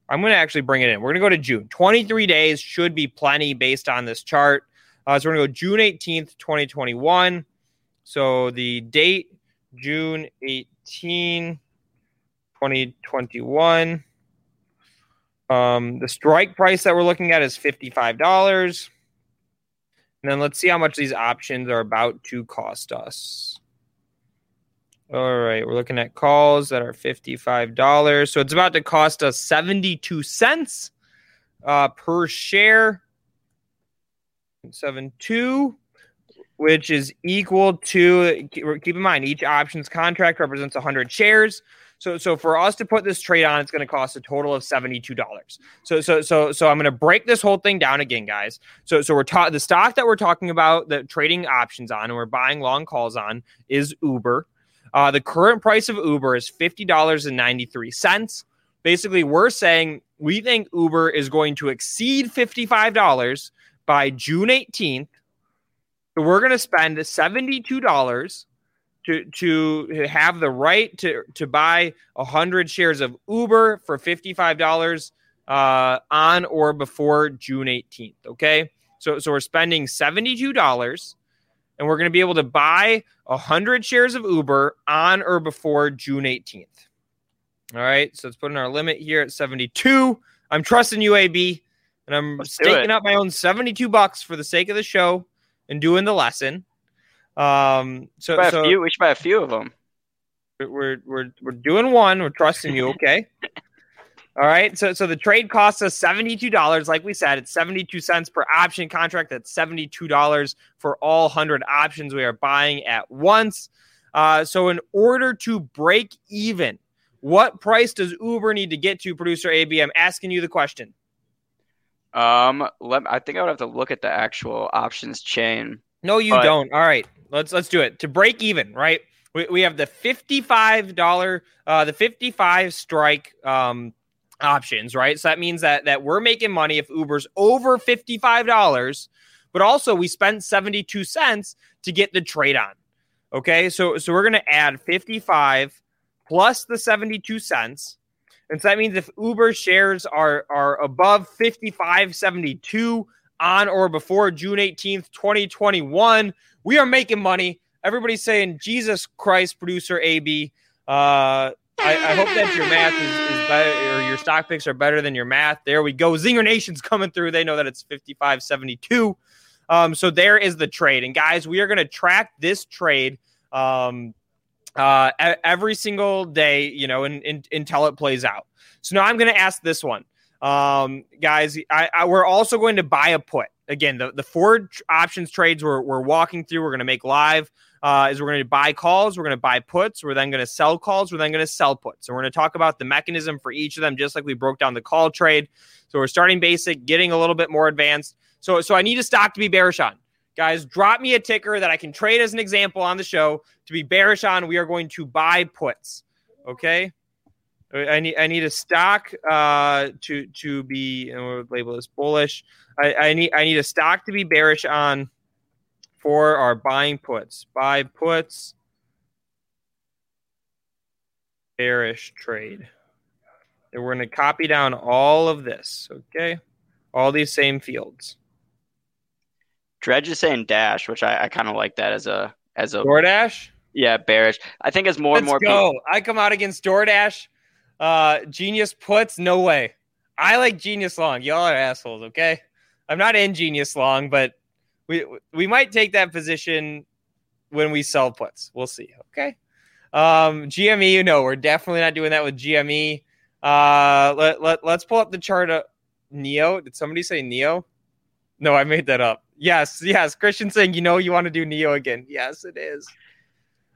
I'm gonna actually bring it in. We're gonna go to June. Twenty three days should be plenty based on this chart. Uh, so we're gonna go June eighteenth, twenty twenty one. So the date June 18, 2021. Um, the strike price that we're looking at is $55. And then let's see how much these options are about to cost us. All right, we're looking at calls that are $55. So it's about to cost us 72 cents uh, per share. 72 which is equal to keep in mind each options contract represents 100 shares. So so for us to put this trade on it's going to cost a total of $72 so so so so i'm going to break this whole thing down again guys. So so we're ta- the stock that we're talking about the trading options on and we're buying long calls on is uber. Uh, the current price of uber is $50.93 basically we're saying we think uber is going to exceed $55 by june 18th so we're going to spend $72 to to have the right to to buy 100 shares of Uber for $55 uh, on or before June 18th, okay? So so we're spending $72 and we're going to be able to buy 100 shares of Uber on or before June 18th. All right, so let's put in our limit here at 72. I'm trusting UAB and I'm Let's staking up my own 72 bucks for the sake of the show and doing the lesson. Um, so, a so few, we should buy a few of them. we're we're we're doing one. We're trusting you. Okay. All right. So so the trade costs us seventy two dollars. Like we said, it's seventy two cents per option contract. That's seventy two dollars for all hundred options we are buying at once. Uh, so in order to break even, what price does Uber need to get to, producer AB? I'm asking you the question. Um, let I think I would have to look at the actual options chain. No, you But- don't. All right, let's let's do it to break even. Right, we, we have the fifty five dollar, uh, the fifty five strike um, options. Right, so that means that that we're making money if Uber's over fifty five dollars, but also we spent seventy two cents to get the trade on. Okay, so so we're gonna add fifty five plus the seventy two cents. And so that means if Uber shares are are above 55.72 on or before June 18th, 2021, we are making money. Everybody's saying Jesus Christ, producer AB. Uh, I, I hope that your math is, is better or your stock picks are better than your math. There we go. Zinger Nation's coming through. They know that it's 55.72. Um, so there is the trade. And guys, we are going to track this trade um, uh, every single day, you know, in, until it plays out. So now I'm going to ask this one, um, guys. I, I, we're also going to buy a put again. The the four options trades we're we're walking through. We're going to make live. Uh, is we're going to buy calls, we're going to buy puts, we're then going to sell calls, we're then going to sell puts. So we're going to talk about the mechanism for each of them, just like we broke down the call trade. So we're starting basic, getting a little bit more advanced. So so I need a stock to be bearish on. Guys, drop me a ticker that I can trade as an example on the show to be bearish on. We are going to buy puts. Okay. I need I need a stock uh, to to be and we'll label this bullish. I, I need I need a stock to be bearish on for our buying puts. Buy puts. Bearish trade. And we're going to copy down all of this. Okay, all these same fields. Dredge is saying dash, which I, I kind of like that as a as a DoorDash. yeah bearish. I think as more Let's and more go. people, I come out against DoorDash. Uh, Genius puts, no way. I like Genius long. Y'all are assholes, okay? I'm not in Genius long, but we we might take that position when we sell puts. We'll see. Okay. Um, GME, you know, we're definitely not doing that with GME. Uh, let, let, let's pull up the chart of NIO. Did somebody say NIO? No, I made that up. Yes, yes. Christian saying, you know, you want to do NIO again. Yes, it is.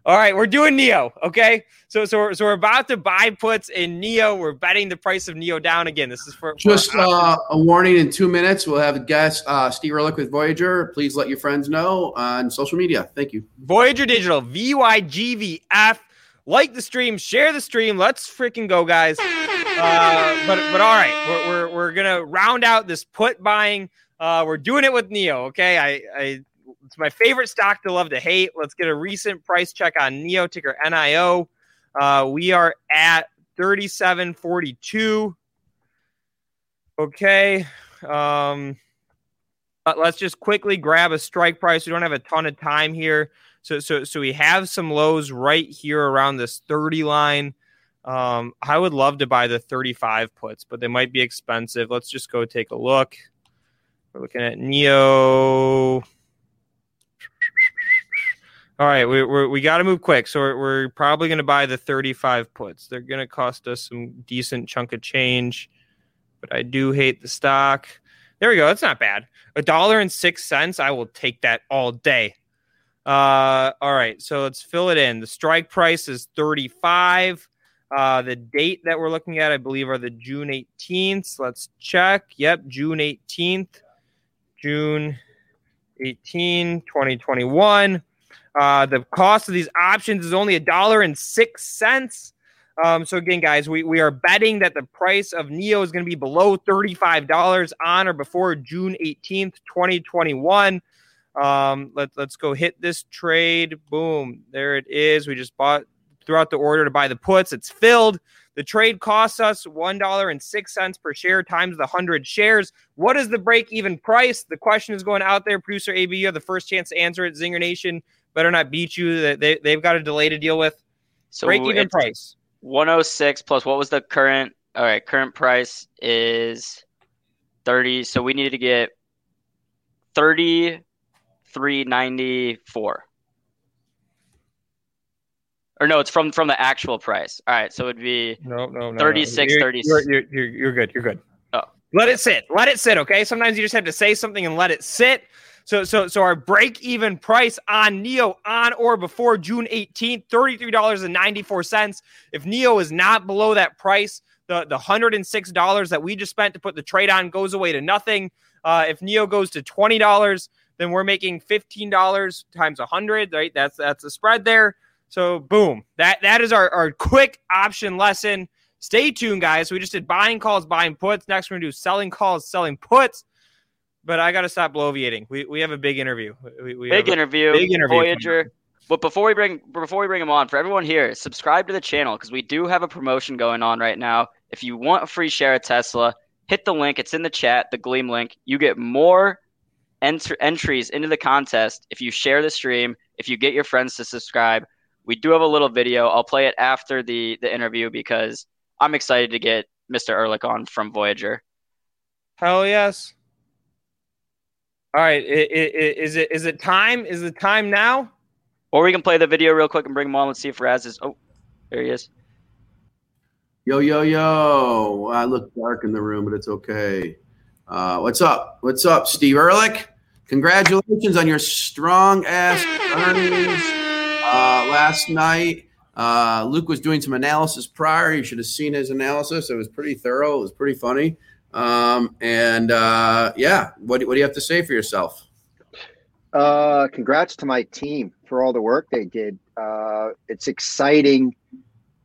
All right, we're doing NIO. Okay, so so we're, so we're about to buy puts in NIO. We're betting the price of NIO down again. This is for, for just uh, a warning. In two minutes, we'll have a guest, uh, Steve Ehrlich with Voyager. Please let your friends know on social media. Thank you. Voyager Digital V Y G V F. Like the stream, share the stream. Let's freaking go, guys. Uh, but but all right, we're, we're we're gonna round out this put buying. Uh, we're doing it with NIO. Okay, I I it's my favorite stock to love to hate. Let's get a recent price check on NIO ticker NIO. Uh, we are at 37.42. Okay. Um, let's just quickly grab a strike price. We don't have a ton of time here. So, so, so we have some lows right here around this 30 line. Um, I would love to buy the 35 puts, but they might be expensive. Let's just go take a look. We're looking at NIO. All right, we we we got to move quick. So we're, we're probably going to buy the 35 puts. They're going to cost us some decent chunk of change, but I do hate the stock. There we go. That's not bad. A dollar and six cents. I will take that all day. Uh, all right. So let's fill it in. The strike price is 35. Uh, the date that we're looking at, I believe, are the June 18th. Let's check. Yep, June 18th. June 18, 2021. Uh, the cost of these options is only a dollar and six cents. Um, so again, guys, we, we are betting that the price of NIO is going to be below $35 on or before June 18th, 2021. Um, let, let's go hit this trade. Boom. There it is. We just bought throughout the order to buy the puts. It's filled. The trade costs us $1.06 per share times the 100 shares. What is the break even price? The question is going out there. Producer AB, you have the first chance to answer it. Zinger Nation better not beat you. They, they've got a delay to deal with. So break even price. 106 plus what was the current? All right, current price is 30. So we need to get 3394. Or no, it's from from the actual price. All right, so it would be no, no, no, 36, no. You're, 36. You're, you're, you're, good. You're good. Oh. Let it sit. Let it sit. Okay. Sometimes you just have to say something and let it sit. So so so our break even price on NIO on or before June 18th, $33.94. If NIO is not below that price, the the $106 that we just spent to put the trade on goes away to nothing. Uh, if NIO goes to $20, then we're making $15 times a 100, right? That's that's a spread there. So boom. That that is our, our quick option lesson. Stay tuned, guys. We just did buying calls, buying puts. Next, we're gonna do selling calls, selling puts but I got to stop bloviating. We, we have a big interview. We, we big interview. Big interview. Voyager. But before we bring before we bring him on, for everyone here, subscribe to the channel because we do have a promotion going on right now. If you want a free share of Tesla, hit the link. It's in the chat, the Gleam link. You get more ent- entries into the contest if you share the stream. If you get your friends to subscribe, we do have a little video. I'll play it after the the interview because I'm excited to get Mr. Ehrlich on from Voyager. Hell yes. All right, is it is it time? Is it time now? Or we can play the video real quick and bring him on. Let's see if Raz is. Oh, there he is. Yo yo yo! I look dark in the room, but it's okay. Uh, what's up? What's up, Steve Ehrlich? Congratulations on your strong ass earnings uh, last night. Uh, Luke was doing some analysis prior. You should have seen his analysis. It was pretty thorough. It was pretty funny. Um, and uh, yeah, what, what do you have to say for yourself? Uh, congrats to my team for all the work they did. Uh, it's exciting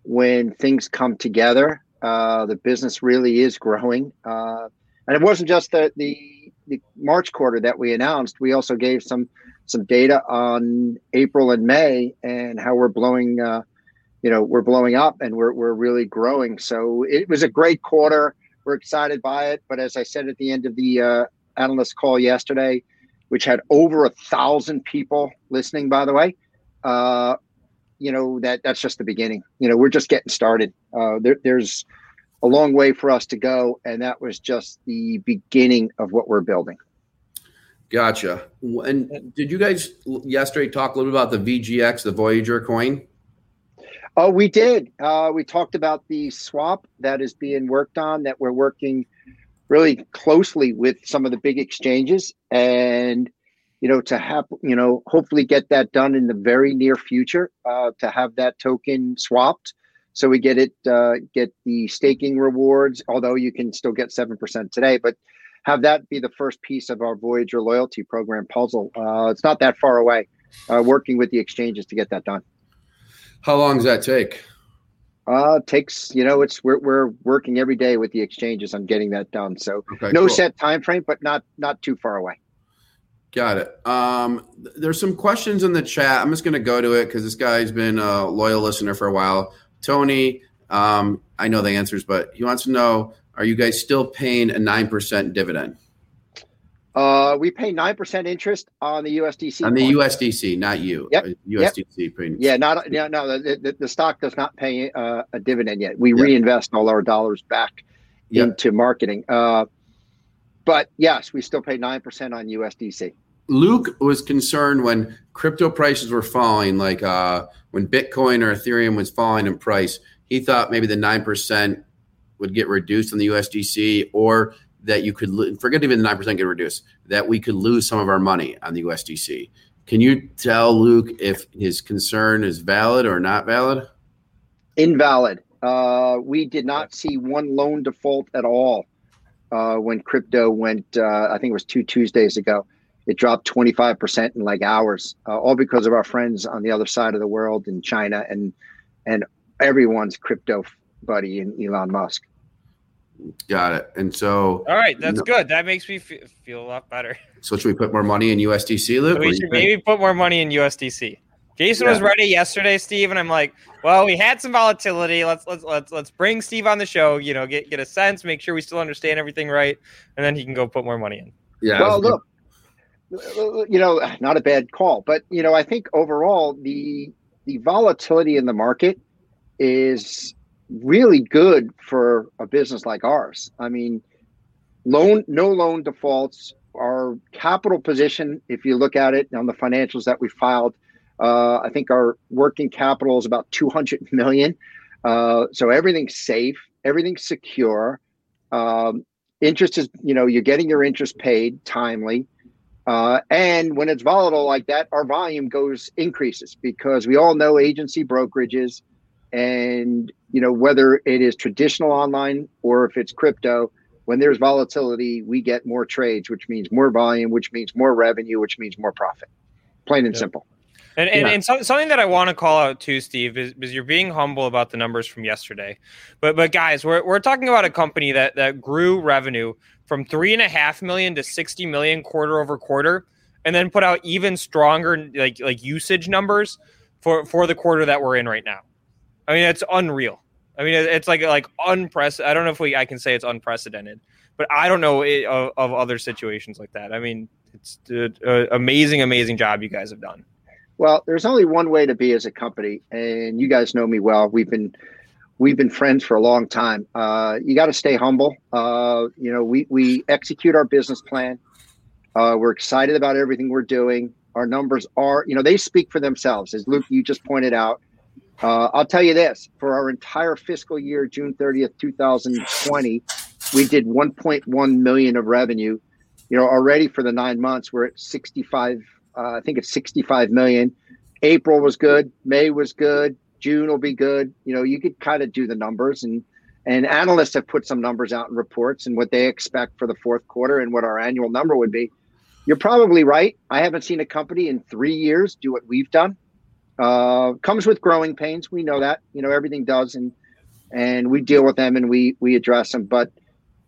when things come together. Uh, the business really is growing. Uh, and it wasn't just the, the, the March quarter that we announced. We also gave some some data on April and May and how we're blowing. Uh, you know, we're blowing up and we're we're really growing. So it was a great quarter. We're excited by it. But as I said at the end of the uh, analyst call yesterday, which had over a thousand people listening, by the way, uh, you know that that's just the beginning. You know, we're just getting started. Uh, there, there's a long way for us to go, and that was just the beginning of what we're building. Gotcha. And did you guys yesterday talk a little bit about the VGX, the Voyager coin? Oh, we did. Uh, we talked about the swap that is being worked on. That we're working really closely with some of the big exchanges, and you know to have you know hopefully get that done in the very near future. Uh, to have that token swapped, so we get it uh, get the staking rewards. Although you can still get seven percent today, but have that be the first piece of our Voyager loyalty program puzzle. Uh, it's not that far away. Uh, working with the exchanges to get that done. How long does that take? Uh, takes you know it's we're we're working every day with the exchanges on getting that done. So okay, no cool. set time frame, but not not too far away. Got it. Um, there's some questions in the chat. I'm just going to go to it because this guy's been a loyal listener for a while. Tony, um, I know the answers, but he wants to know: Are you guys still paying a nine percent dividend? Uh, we pay nine percent interest on the USDC. On the coin. USDC, not you. Yep. USDC. Yep. Yeah, not no, no. The, the, the stock does not pay uh, a dividend yet. We yep. reinvest all our dollars back yep. into marketing. Uh, but yes, we still pay nine percent on USDC. Luke was concerned when crypto prices were falling, like uh, when Bitcoin or Ethereum was falling in price. He thought maybe the nine percent would get reduced on the USDC, or that you could forget even the nine percent get reduced. That we could lose some of our money on the USDC. Can you tell Luke if his concern is valid or not valid? Invalid. Uh, we did not see one loan default at all uh, when crypto went. Uh, I think it was two Tuesdays ago. It dropped twenty five percent in like hours, uh, all because of our friends on the other side of the world in China and and everyone's crypto buddy in Elon Musk. Got it. And so, all right, that's good. That makes me feel, feel a lot better. So, should we put more money in USDC, Luke? we should maybe put more money in USDC. Jason yeah. was ready yesterday, Steve, and I'm like, well, we had some volatility. Let's let's let's let's bring Steve on the show. You know, get get a sense, make sure we still understand everything right, and then he can go put more money in. Yeah. Well, look, you know, not a bad call, but you know, I think overall the the volatility in the market is really good for a business like ours. I mean, loan no loan defaults. Our capital position, if you look at it on the financials that we filed, uh, I think our working capital is about 200 million. Uh, so everything's safe, everything's secure. Um, interest is, you know, you're getting your interest paid timely. Uh, and when it's volatile like that, our volume goes increases because we all know agency brokerages and you know whether it is traditional online or if it's crypto when there's volatility we get more trades which means more volume which means more revenue which means more profit plain and simple and, and, yeah. and so, something that I want to call out too, Steve, is, is you're being humble about the numbers from yesterday. But but guys, we're, we're talking about a company that that grew revenue from three and a half million to sixty million quarter over quarter, and then put out even stronger like like usage numbers for for the quarter that we're in right now. I mean, it's unreal. I mean, it's like like unprecedented. I don't know if we I can say it's unprecedented, but I don't know it, of, of, other situations like that. I mean, it's an amazing, amazing job you guys have done. Well, there's only one way to be as a company, and you guys know me well. We've been we've been friends for a long time. Uh, you got to stay humble. Uh, you know, we we execute our business plan. Uh, we're excited about everything we're doing. Our numbers are, you know, they speak for themselves, as Luke you just pointed out. Uh, I'll tell you this for our entire fiscal year, June 30th, 2020, we did 1.1 million of revenue. You know, already for the nine months, we're at 65, uh, I think it's 65 million. April was good, May was good, June will be good. You know, you could kind of do the numbers and and analysts have put some numbers out in reports and what they expect for the fourth quarter and what our annual number would be. You're probably right. I haven't seen a company in three years do what we've done. Uh, comes with growing pains. We know that. You know, everything does, and and we deal with them and we we address them. But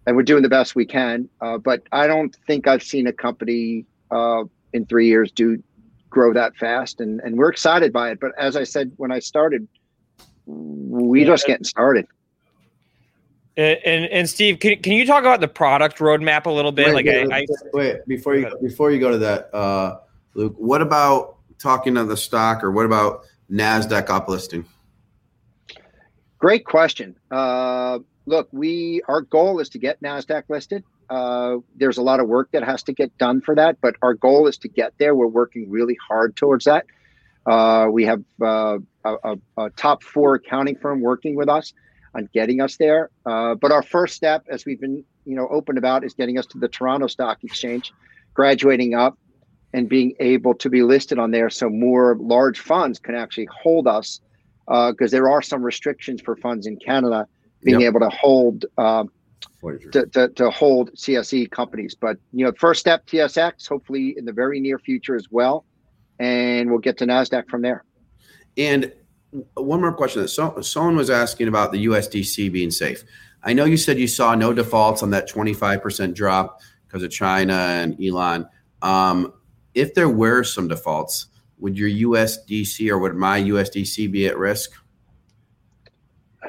and we're doing the best we can. Uh, but I don't think I've seen a company uh, in three years do grow that fast, and and we're excited by it. But as I said when I started, we just getting started. And, and, and Steve, can, can you talk about the product roadmap a little bit? Wait, like, wait, I, I, wait before you before you go to that, uh, Luke. What about talking to the stock, or what about Nasdaq uplisting? Great question. Uh, look, we our goal is to get Nasdaq listed. Uh, there's a lot of work that has to get done for that, but our goal is to get there. We're working really hard towards that. Uh, we have uh, a, a, a, top four accounting firm working with us on getting us there. Uh, but our first step, as we've been you know open about, is getting us to the Toronto Stock Exchange, graduating up, and being able to be listed on there, so more large funds can actually hold us. Because uh, there are some restrictions for funds in Canada being yep. able to hold um, to, to, to, hold CSE companies. But you know, first step TSX, hopefully in the very near future as well, and we'll get to Nasdaq from there. And one more question: so, someone was asking about the USDC being safe. I know you said you saw no defaults on that twenty five percent drop because of China and Elon. Um, if there were some defaults, would your USDC or would my USDC be at risk?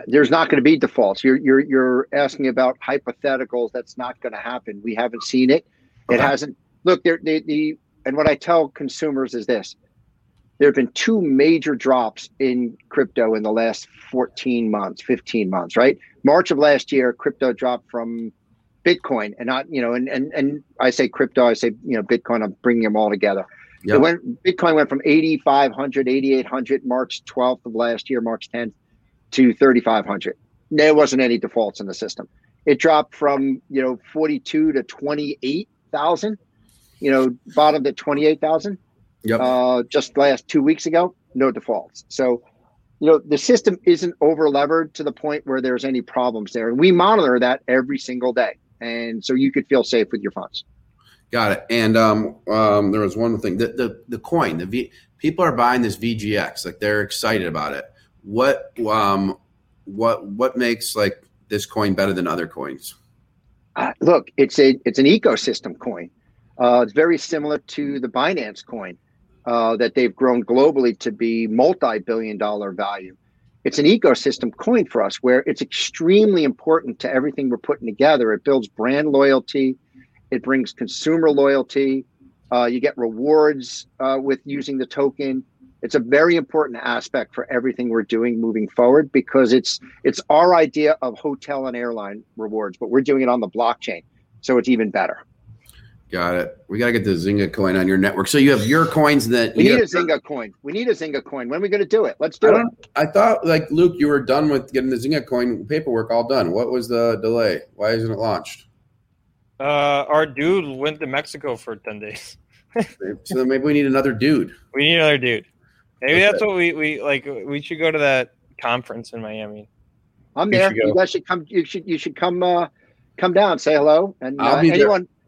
there's not going to be defaults. You're you're you're asking about hypotheticals. That's not going to happen. We haven't seen it. It hasn't. Look, there the, the and what I tell consumers is this: there have been two major drops in crypto in the last 14 months, 15 months. Right, March of last year, crypto dropped from Bitcoin, and not you know, and and and I say crypto, I say you know Bitcoin. I'm bringing them all together. Yep. It went Bitcoin went from 8,500, 8,800 March 12th of last year, March 10th to 3,500. There wasn't any defaults in the system. It dropped from, you know, 42 to 28,000, you know, bottomed at 28,000. Yep. Uh, just last two weeks ago, no defaults. So, you know, the system isn't over levered to the point where there's any problems there. And we monitor that every single day. And so you could feel safe with your funds. Got it. And um, um, there was one thing the, the, the coin, the V, people are buying this VGX, like they're excited about it what um what what makes like this coin better than other coins? Uh, look, it's a it's an ecosystem coin. Uh, it's very similar to the Binance coin uh, that they've grown globally to be multi-billion dollar value. It's an ecosystem coin for us where it's extremely important to everything we're putting together. It builds brand loyalty, it brings consumer loyalty. Uh, you get rewards uh, with using the token it's a very important aspect for everything we're doing moving forward because it's it's our idea of hotel and airline rewards, but we're doing it on the blockchain, so it's even better. Got it. We got to get the Zinger coin on your network. So you have your coins that we need have, a Zinger coin. We need a Zinger coin. When are we going to do it? Let's do I it. I thought, like Luke, you were done with getting the Zinger coin paperwork all done. What was the delay? Why isn't it launched? Uh, our dude went to Mexico for ten days. so maybe we need another dude. We need another dude. Maybe okay. that's what we, we like. We should go to that conference in Miami. I'm there. You guys should come. You should you should come uh, come down, say hello, and uh, anyone there.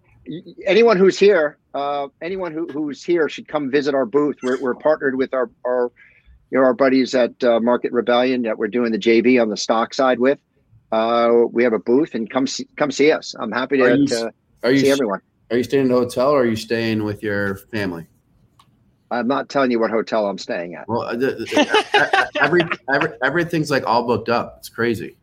Anyone who's here, uh, anyone who, who's here should come visit our booth. We're, we're partnered with our our you know our buddies at uh, Market Rebellion that we're doing the JV on the stock side with. Uh, we have a booth, and come see, come see us. I'm happy to, are you, to are you, see everyone. Are you staying in a hotel or are you staying with your family? I'm not telling you what hotel I'm staying at. Well, every, every, everything's like all booked up. It's crazy.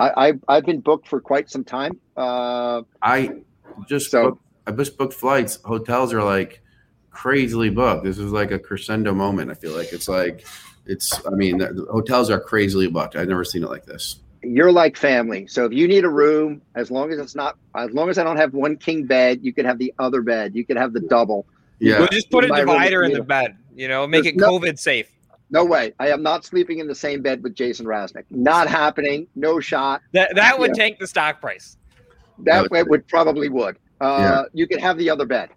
I, I have been booked for quite some time. Uh, I just so booked, I just booked flights. Hotels are like crazily booked. This is like a crescendo moment. I feel like it's like it's. I mean, the, the hotels are crazily booked. I've never seen it like this. You're like family. So if you need a room, as long as it's not, as long as I don't have one king bed, you could have the other bed. You could have the double yeah. We'll just put a divider in the bed, you know, make There's it COVID no, safe. No way. I am not sleeping in the same bed with Jason Raznick. Not happening. No shot. That that would yeah. tank the stock price. That, that would probably would. Uh, yeah. You could have the other bed.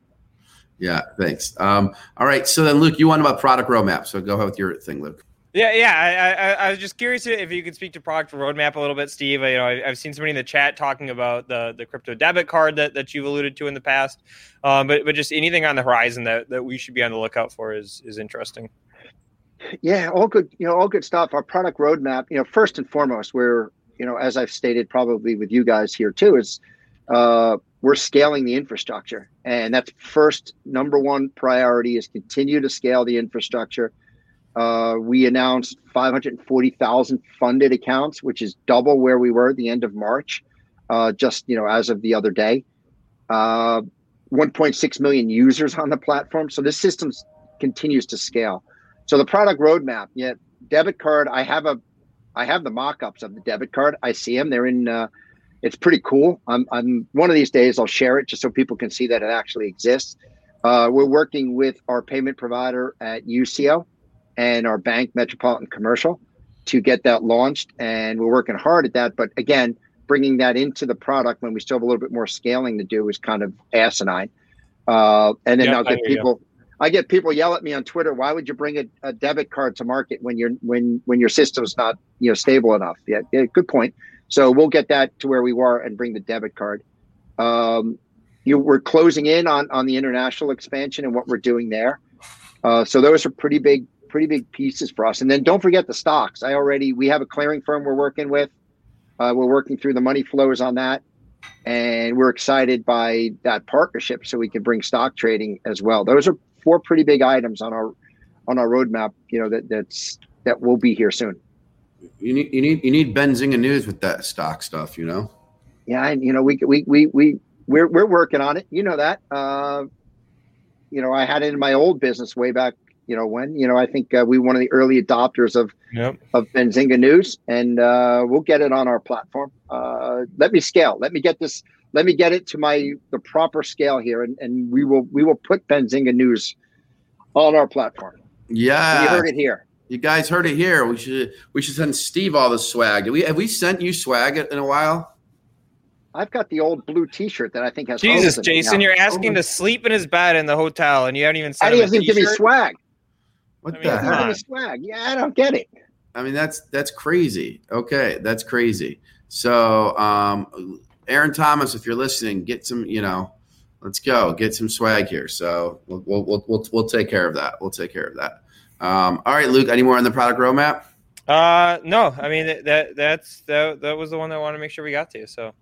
Yeah, thanks. Um, all right. So then, Luke, you want about product roadmap. So go ahead with your thing, Luke. Yeah, yeah. I, I, I, was just curious if you could speak to product roadmap a little bit, Steve. You know, I, have seen somebody in the chat talking about the the crypto debit card that, that you've alluded to in the past, um, but but just anything on the horizon that, that we should be on the lookout for is is interesting. Yeah, all good. You know, all good stuff. Our product roadmap. You know, first and foremost, we're you know, as I've stated probably with you guys here too, is uh, we're scaling the infrastructure, and that's first number one priority is continue to scale the infrastructure uh, we announced 540,000 funded accounts, which is double where we were at the end of March, uh, just you know as of the other day. Uh, 1.6 million users on the platform, so this system continues to scale. So the product roadmap, yeah, debit card. I have a I have the mock-ups of the debit card. I see them. They're in. Uh, it's pretty cool. I'm, I'm one of these days I'll share it just so people can see that it actually exists. Uh, we're working with our payment provider at UCO and our bank, Metropolitan Commercial, to get that launched, and we're working hard at that. But again, bringing that into the product when we still have a little bit more scaling to do is kind of asinine. Uh, and then I'll get hear you. I get people yell at me on Twitter. Why would you bring a, a debit card to market when you're when when your system's not you know stable enough? Yeah, yeah, good point. So we'll get that to where we were and bring the debit card. Um, you we're closing in on on the international expansion and what we're doing there. Uh, so those are pretty big pretty big pieces for us. And then don't forget the stocks. I already we have a clearing firm we're working with. Uh, we're working through the money flows on that, and we're excited by that partnership so we can bring stock trading as well. Those are four pretty big items on our on our roadmap. You know that that's that will be here soon. You need you need you need Benzinga news with that stock stuff. You know. Yeah, and you know we we we we we're we're working on it. You know that. Uh, you know, I had it in my old business way back. You know when? You know, I think uh, we were one of the early adopters of Yep. of Benzinga News, and uh, we'll get it on our platform. Uh, let me scale. Let me get this. Let me get it to my the proper scale here, and, and we will we will put Benzinga News on our platform. Yeah. you heard it here. You guys heard it here. We should we should send Steve all the swag. Did we have we sent you swag in a while? I've got the old blue T-shirt that I think has Jesus, holes in it Jason, you're asking to sleep in his bed in the hotel, and you haven't even And sent he him doesn't give me swag. What I mean, the He come doesn't heck? swag. Yeah, I don't get it. I mean that's that's crazy. Okay, that's crazy. So, um, Aaron Thomas, if you're listening, get some. You know, let's go get some swag here. So we'll we'll we'll, we'll, we'll take care of that. We'll take care of that. Um, all right, Luke. Any more on the product roadmap? Uh, no, I mean that, that that's that that was the one that I wanted to make sure we got to. So,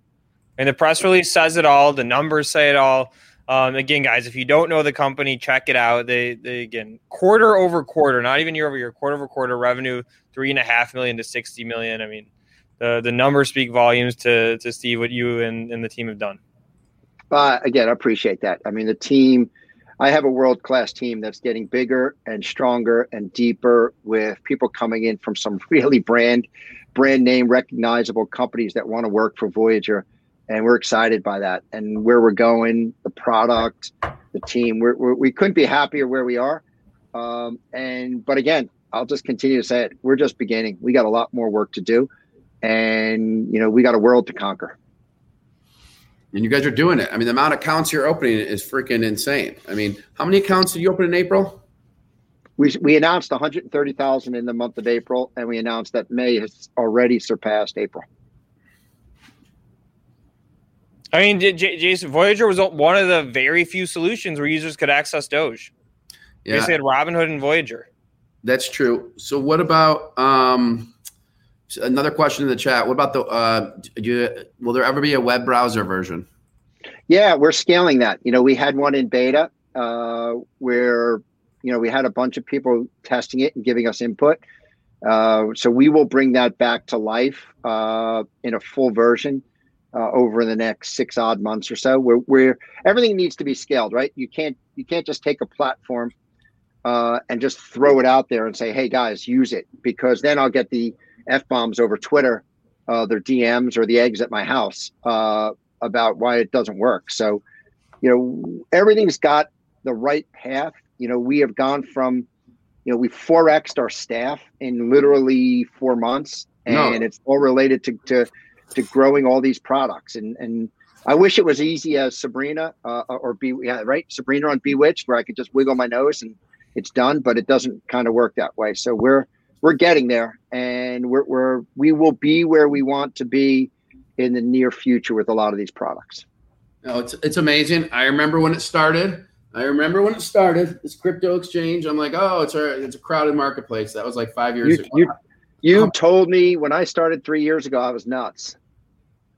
and the press release says it all. The numbers say it all. Um, again, guys, if you don't know the company, check it out. They they again quarter over quarter, not even year over year, quarter over quarter revenue three and a half million to sixty million. I mean, the the numbers speak volumes to to Steve what you and, and the team have done. Uh, again, I appreciate that. I mean, the team, I have a world class team that's getting bigger and stronger and deeper with people coming in from some really brand, brand name recognizable companies that want to work for Voyager. And we're excited by that and where we're going, the product, the team. We're, we're, we couldn't be happier where we are. Um, and, but again, I'll just continue to say it. We're just beginning. We got a lot more work to do. And, you know, we got a world to conquer. And you guys are doing it. I mean, the amount of accounts you're opening is freaking insane. I mean, how many accounts did you open in April? We, we announced 130,000 in the month of April, and we announced that May has already surpassed April. I mean, J- J- Jason Voyager was one of the very few solutions where users could access Doge. Yeah, Basically, had Robinhood and Voyager. that's true. So, what about um, another question in the chat? What about the? Uh, do you, will there ever be a web browser version? Yeah, we're scaling that. You know, we had one in beta uh, where, you know, we had a bunch of people testing it and giving us input. Uh, so we will bring that back to life uh, in a full version uh, over the next six odd months or so. Where where everything needs to be scaled, right? You can't you can't just take a platform uh, and just throw it out there and say, "Hey guys, use it," because then I'll get the f bombs over Twitter, uh, their DMs or the eggs at my house uh, about why it doesn't work. So, you know, everything's got the right path. You know, we have gone from, you know, we forexed our staff in literally four months, No. and it's all related to to to growing all these products. And and I wish it was easy as Sabrina uh, or be yeah right Sabrina on Bewitched, where I could just wiggle my nose and it's done. But it doesn't kind of work that way. So we're we're getting there, and we're we're we will be where we want to be in the near future with a lot of these products. No, it's it's amazing. I remember when it started. I remember when it started. This crypto exchange. I'm like, oh, it's a it's a crowded marketplace. That was like five years You, ago. you, you How- told me when I started three years ago, I was nuts.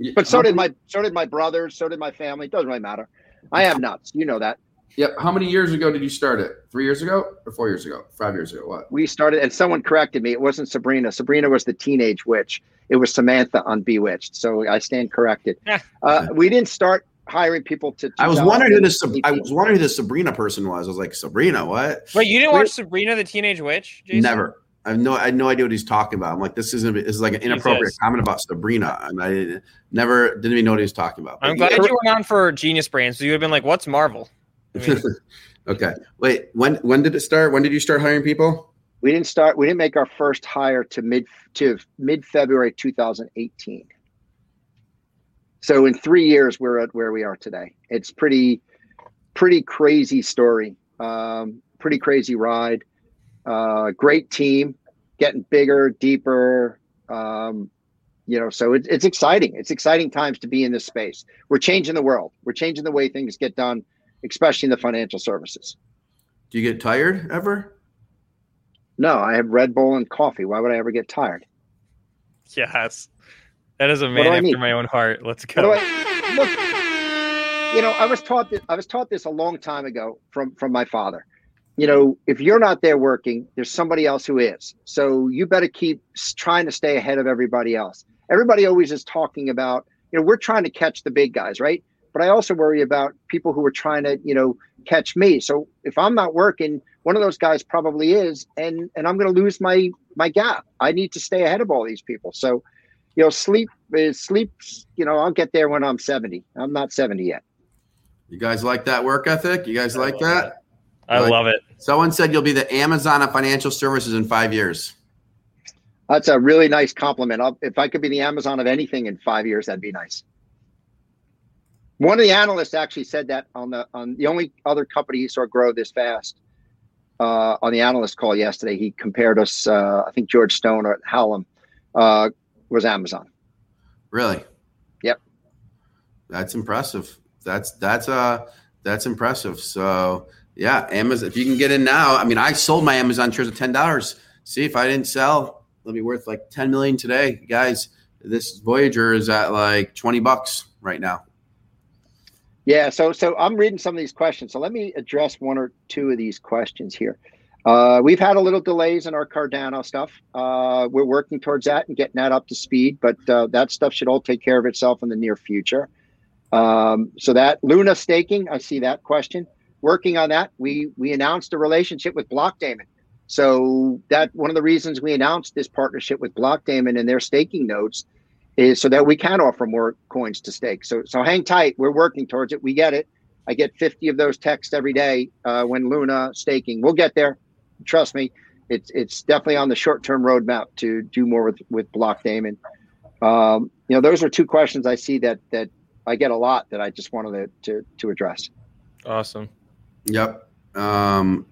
Yeah, But so how did my so did my brothers, so did my family. It doesn't really matter. I have nuts. You know that. Yep. How many years ago did you start it? Three years ago or four years ago? Five years ago? What? We started, and someone corrected me. It wasn't Sabrina. Sabrina was the teenage witch. It was Samantha on Bewitched. So I stand corrected. uh, we didn't start hiring people to. I was wondering who this. Sab- I was wondering who this Sabrina person was. I was like, Sabrina, what? Wait, you didn't Wait. watch Sabrina the Teenage Witch? Jason? Never. I have no, I had no idea what he's talking about. I'm like, this isn't, this is like an inappropriate comment about Sabrina, and I never didn't even know what he was talking about. I'm glad you went on for Genius Brands. so you would have been like, "What's Marvel?" I mean, okay, wait. When when did it start? When did you start hiring people? We didn't start. We didn't make our first hire to mid to mid February 2018. So in three years, we're at where we are today. It's pretty, pretty crazy story. Um, pretty crazy ride. Uh, great team, getting bigger, deeper. Um, you know, so it, it's exciting. It's exciting times to be in this space. We're changing the world. We're changing the way things get done, especially in the financial services. Do you get tired ever? No, I have Red Bull and coffee. Why would I ever get tired? yes, that is a man after need? my own heart. Let's go. I, look, you know, I was taught this. I was taught this a long time ago from from my father. You know, if you're not there working, there's somebody else who is. So you better keep trying to stay ahead of everybody else. Everybody always is talking about. You know, we're trying to catch the big guys, right? But I also worry about people who are trying to, you know, catch me. So if I'm not working, one of those guys probably is, and and I'm going to lose my my gap. I need to stay ahead of all these people. So, you know, sleep is sleep. You know, I'll get there when I'm 70. I'm not 70 yet. You guys like that work ethic? You guys like that? I Like- love it. Someone said you'll be the Amazon of financial services in five years. That's a really nice compliment. I'll, if I could be the Amazon of anything in five years, that'd be nice. One of the analysts actually said that on the on the only other company he saw grow this fast uh, on the analyst call yesterday. He compared us. Uh, I think George Stone or Hallam uh, was Amazon. Really? Yep. That's impressive. That's that's uh that's impressive. So yeah, Amazon. If you can get in now, I mean, I sold my Amazon shares at ten dollars. See if I didn't sell, it'll be worth like ten million today, guys. This Voyager is at like twenty bucks right now. Yeah, so so I'm reading some of these questions. So let me address one or two of these questions here. Uh, we've had a little delays in our Cardano stuff. Uh, we're working towards that and getting that up to speed, but uh, that stuff should all take care of itself in the near future. Um, so that Luna staking, I see that question. Working on that, we we announced a relationship with Blockdaemon. So that one of the reasons we announced this partnership with Blockdaemon and their staking nodes is so that we can offer more coins to stake. So so hang tight. We're working towards it. We get it. I get 50 of those texts every day uh, when Luna staking. We'll get there. Trust me. It's it's definitely on the short term roadmap to do more with with Blockdaemon. Um, you know, those are two questions I see that that I get a lot that I just wanted to to, to address. Awesome. Yep. Um,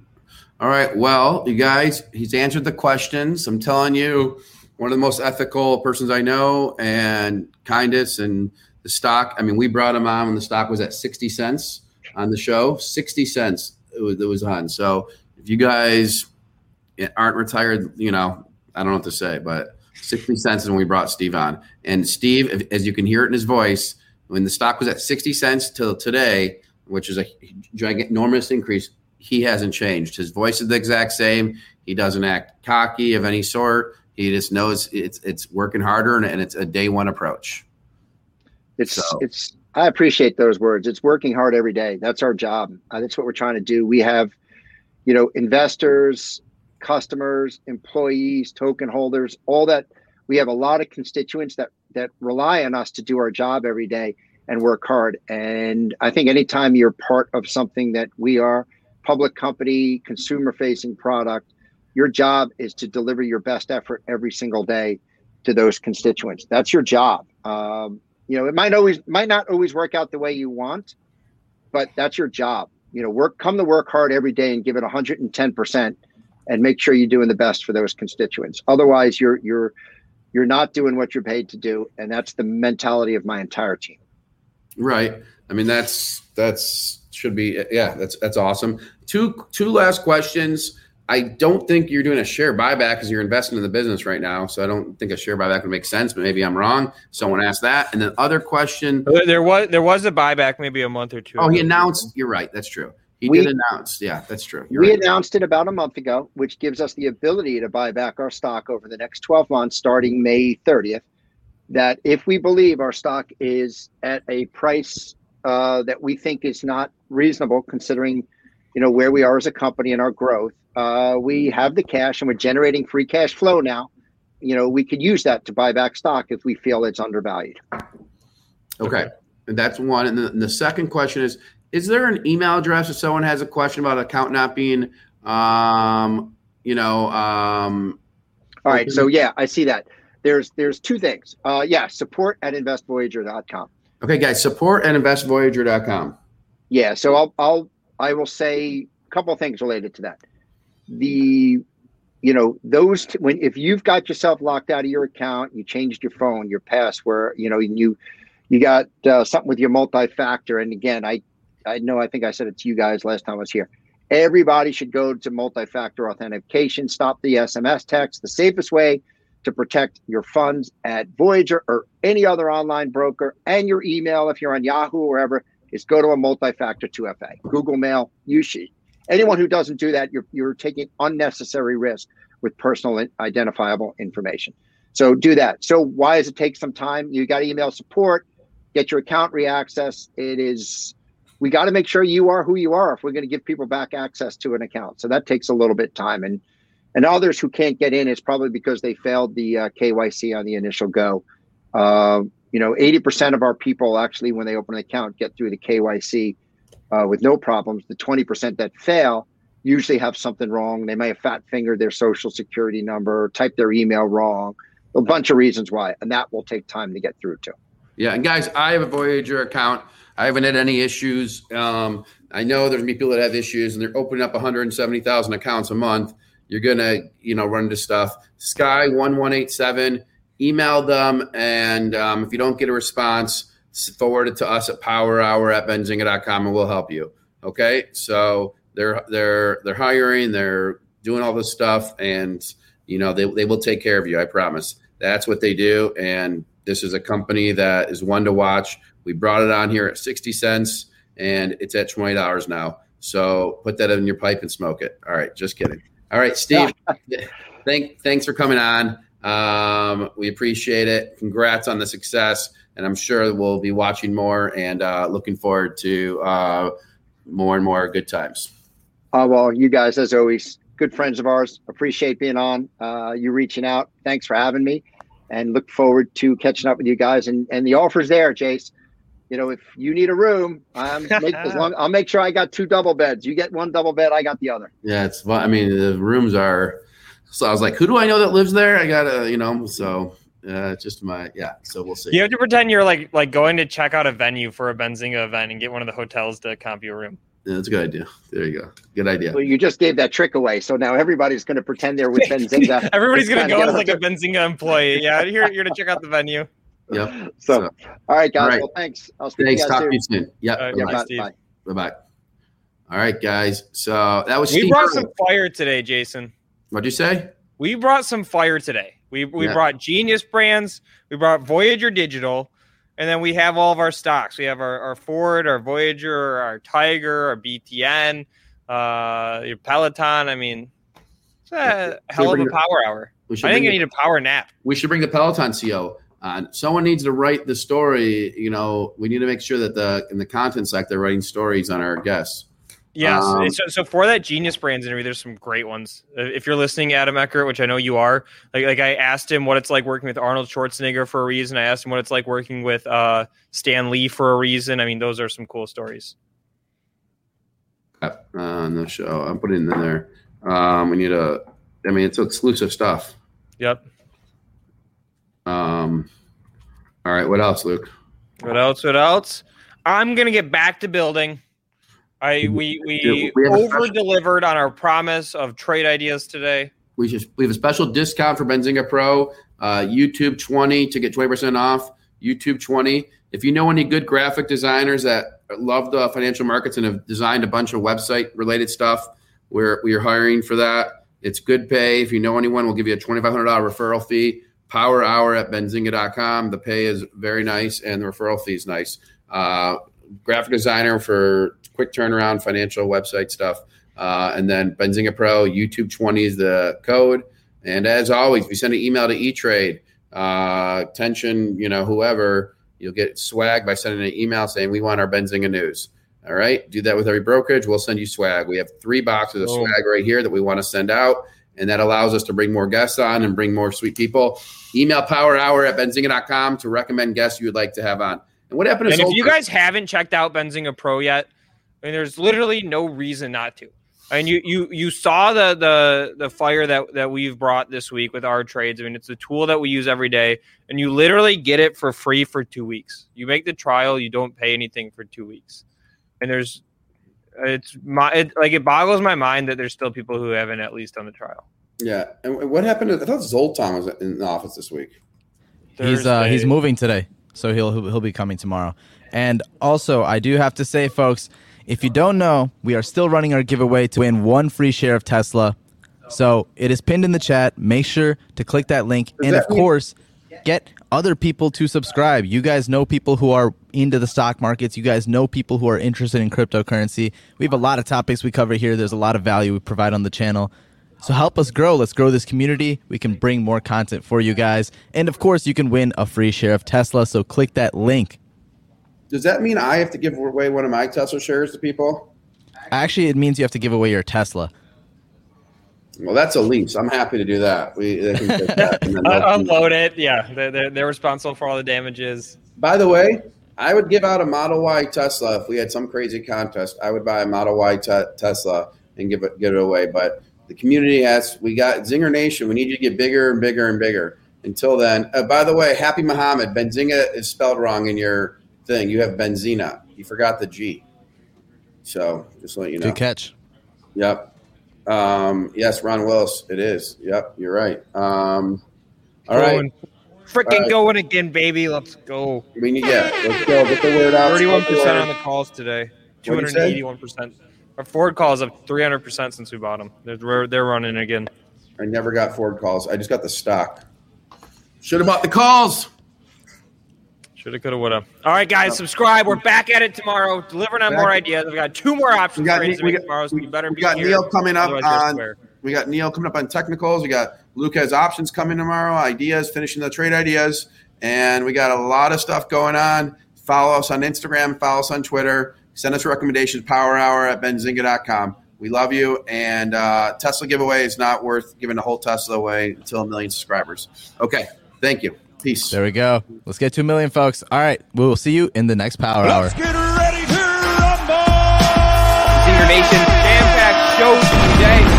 all right. Well, you guys, he's answered the questions. I'm telling you, one of the most ethical persons I know, and kindest, and the stock. I mean, we brought him on when the stock was at 60 cents on the show. 60 cents it was, it was on. So if you guys aren't retired, you know, I don't know what to say, but 60 cents is when we brought Steve on. And Steve, as you can hear it in his voice, when the stock was at 60 cents till today, which is a gigantic, enormous increase, he hasn't changed. His voice is the exact same. He doesn't act cocky of any sort. He just knows it's it's working harder and, and it's a day one approach. It's So- it's I appreciate those words. It's working hard every day. That's our job. Uh, that's what we're trying to do. We have, you know, investors, customers, employees, token holders, all that. We have a lot of constituents that that rely on us to do our job every day and work hard. And I think anytime you're part of something that we are, public company, consumer facing product, your job is to deliver your best effort every single day to those constituents. That's your job. Um, you know, it might always might not always work out the way you want, but that's your job. You know, work come to work hard every day and give it 110% and make sure you're doing the best for those constituents. Otherwise, you're you're you're not doing what you're paid to do, and that's the mentality of my entire team. Right. I mean, that's that's should be yeah. That's that's awesome. Two two last questions. I don't think you're doing a share buyback because you're investing in the business right now. So I don't think a share buyback would make sense. But maybe I'm wrong. Someone asked that. And then other question. Oh, there- There was there was a buyback maybe a month or two. Oh, he announced. You're right. That's true. He We- did announce. Yeah, that's true. You're we right. announced it about a month ago, which gives us the ability to buy back our stock over the next 12 months, starting May 30th. That if we believe our stock is at a price uh, that we think is not reasonable, considering you know where we are as a company and our growth, uh, we have the cash and we're generating free cash flow now. You know, we could use that to buy back stock if we feel it's undervalued. Okay. And that's one. And the, and the second question is Is there an email address if someone has a question about account not being, um, you know, um, All right. So, yeah, I see that. There's there's two things. Uh, yeah, support at investvoyager.com. okay, guys, support at investvoyager.com. Yeah, so I'll I'll I will say a couple of things related to that. The you know those t- when if you've got yourself locked out of your account, you changed your phone, your password, you know, and you you got uh, something with your multi-factor. And again, I I know I think I said it to you guys last time I was here. Everybody should go to multi-factor authentication. Stop the SMS text. The safest way to protect your funds at Voyager or any other online broker and your email if you're on Yahoo or wherever is go to a multi-factor 2FA. Google Mail, you should. Anyone who doesn't do that, you're, you're taking unnecessary risk with personal identifiable information. So do that. So why does it take some time? You got to email support, get your account reaccess. It is we got to make sure you are who you are if we're going to give people back access to an account. So that takes a little bit of time and and others who can't get in is probably because they failed the uh, KYC on the initial go. Uh, you know, 80% of our people actually, when they open an account, get through the KYC uh, with no problems. The 20% that fail usually have something wrong. They may have fat fingered their social security number, typed their email wrong, a bunch of reasons why, and that will take time to get through too. Yeah, and guys, I have a Voyager account. I haven't had any issues. Um, I know there's gonna be people that have issues, and they're opening up 170,000 accounts a month. You're gonna, you know, run into stuff. Sky one one eight seven. Email them, and um, if you don't get a response, forward it to us at Power Hour at benzinga.com, and we'll help you. Okay, so they're they're they're hiring, they're doing all this stuff, and you know they they will take care of you. I promise. That's what they do, and this is a company that is one to watch. We brought it on here at 60 cents and it's at $20 now. So put that in your pipe and smoke it. All right, just kidding. All right, Steve, thank, thanks for coming on. Um, we appreciate it. Congrats on the success. And I'm sure we'll be watching more and uh, looking forward to uh, more and more good times. Uh, well, you guys, as always, good friends of ours. Appreciate being on. Uh, you reaching out. Thanks for having me, and look forward to catching up with you guys. And and the offer's there, Jace. You know, if you need a room, I'm make, as long I'll make sure I got two double beds. You get one double bed, I got the other. Yeah, it's fun. I mean, the rooms are. So I was like, who do I know that lives there? I gotta, you know, so uh, just my yeah. So we'll see. You have to pretend you're like like going to check out a venue for a Benzinga event and get one of the hotels to comp you a room. Yeah, that's a good idea. There you go. Good idea. Well, you just gave that trick away, so now everybody's going to pretend they're with Benzinga. Everybody's gonna go as like a Benzinga employee. Yeah, you're here to check out the venue. Yep. So, all right, guys. All right. Well, thanks. I'll speak Thanks. to you guys Talk to you soon. Yep. All right, Yeah, Bye, bye, bye. Bye bye. All right, guys. So that was We Steve. brought Irwin. some fire today, Jason. What'd you say? We brought some fire today. We we Yeah. brought Genius Brands, we brought Voyager Digital, and then we have all of our stocks. We have our, our Ford, our Voyager, our Tiger, our BTN, uh, your Peloton. I mean, it's a hell of bring a the- power hour. I think I need a power nap. we should bring the Peloton CO on. Someone needs to write the story. You know, we need to make sure that the in the content site they're writing stories on our guests. Yes. Um, so, so for that Genius Brands interview, there's some great ones. Uh, If you're listening, Adam Eckert, which I know you are, like like I asked him what it's like working with Arnold Schwarzenegger for a reason. I asked him what it's like working with uh, Stan Lee for a reason. I mean, those are some cool stories. uh, on the show. I'm putting it in there. Um, we need a. I mean, it's exclusive stuff. Yep. Um, all right. What else, Luke? What else? What else? I'm gonna get back to building. I we we We have a special- over delivered on our promise of trade ideas today. We just we have a special discount for Benzinga Pro. Uh, YouTube 20 to get 20% off. YouTube 20. If you know any good graphic designers that love the financial markets and have designed a bunch of website related stuff, we're we are hiring for that. It's good pay. If you know anyone, we'll give you a $2,500 referral fee. Power hour at benzinga.com. The pay is very nice and the referral fee is nice. Uh, graphic designer for quick turnaround financial website stuff. Uh, and then Benzinga Pro, YouTube 20 is the code. And as always, if you send an email to eTrade, uh, tension, you know, whoever, you'll get swag by sending an email saying we want our Benzinga news. All right. Do that with every brokerage. We'll send you swag. We have three boxes of Boom. swag right here that we want to send out. And that allows us to bring more guests on and bring more sweet people. Email power hour at benzinga.com to recommend guests you would like to have on. And what happened And if you guys haven't checked out Benzinga Pro yet, I mean, there's literally no reason not to. I mean, you you you saw the the the fire that that we've brought this week with our trades. I mean, it's a tool that we use every day, and you literally get it for free for two weeks. You make the trial, you don't pay anything for two weeks, and there's it's my it, like it boggles my mind that there's still people who haven't at least done the trial. yeah. And what happened to I thought Zoltan was in the office this week. He's uh, he's moving today, so he'll he'll he'll be coming tomorrow. And also, I do have to say, folks, if you don't know, we are still running our giveaway to win one free share of Tesla. So it is pinned in the chat. Make sure to click that link, Does and that of mean- course, get other people to subscribe. You guys know people who are into the stock markets. You guys know people who are interested in cryptocurrency. We have a lot of topics we cover here. There's a lot of value we provide on the channel. So help us grow. Let's grow this community. We can bring more content for you guys. And of course, you can win a free share of Tesla. So click that link. Does that mean I have to give away one of my Tesla shares to people? Actually, it means you have to give away your Tesla. Well, that's a lease. I'm happy to do that. We can that. And then Un- unload it. Yeah, they're, they're they're responsible for all the damages. By the way, I would give out a Model Y Tesla if we had some crazy contest. I would buy a Model Y te- Tesla and give it give it away. But the community has we got Zinger Nation. We need you to get bigger and bigger and bigger. Until then, uh, by the way, Happy Muhammad Benzinga is spelled wrong in your thing. You have Benzina. You forgot the G. So just let you know. Good catch. Yep. Um, yes, Ron Willis. It is. Yep. You're right. Um, all right. Going, freaking All right. going again, baby. Let's go. We need yeah. Let's go. Get the word out. 31% on the calls today. Two What'd hundred you say? and eighty-one percent. Our Ford calls up three hundred percent since we bought them. They're they're running again. I never got Ford calls. I just got the stock. Should have bought the calls. Shoulda, coulda, woulda. All right, guys, subscribe. We're back at it tomorrow, delivering on Back- more ideas. We've got two more options We got, trades to we make got, tomorrow, so we, you better we be got here. Neil coming up Otherwise, on. We got Neil coming up on technicals. We got Luke has options coming tomorrow. Ideas, finishing the trade ideas, and we got a lot of stuff going on. Follow us on Instagram. Follow us on Twitter. Send us recommendations. Power Hour at benzinga.com. We love you. And uh, Tesla giveaway is not worth giving the whole Tesla away until a million subscribers. Okay. Thank you. Peace. There we go. Let's get to a million, folks. All right. We will see you in the next Power Hour. Zinger Nation jam-packed show today.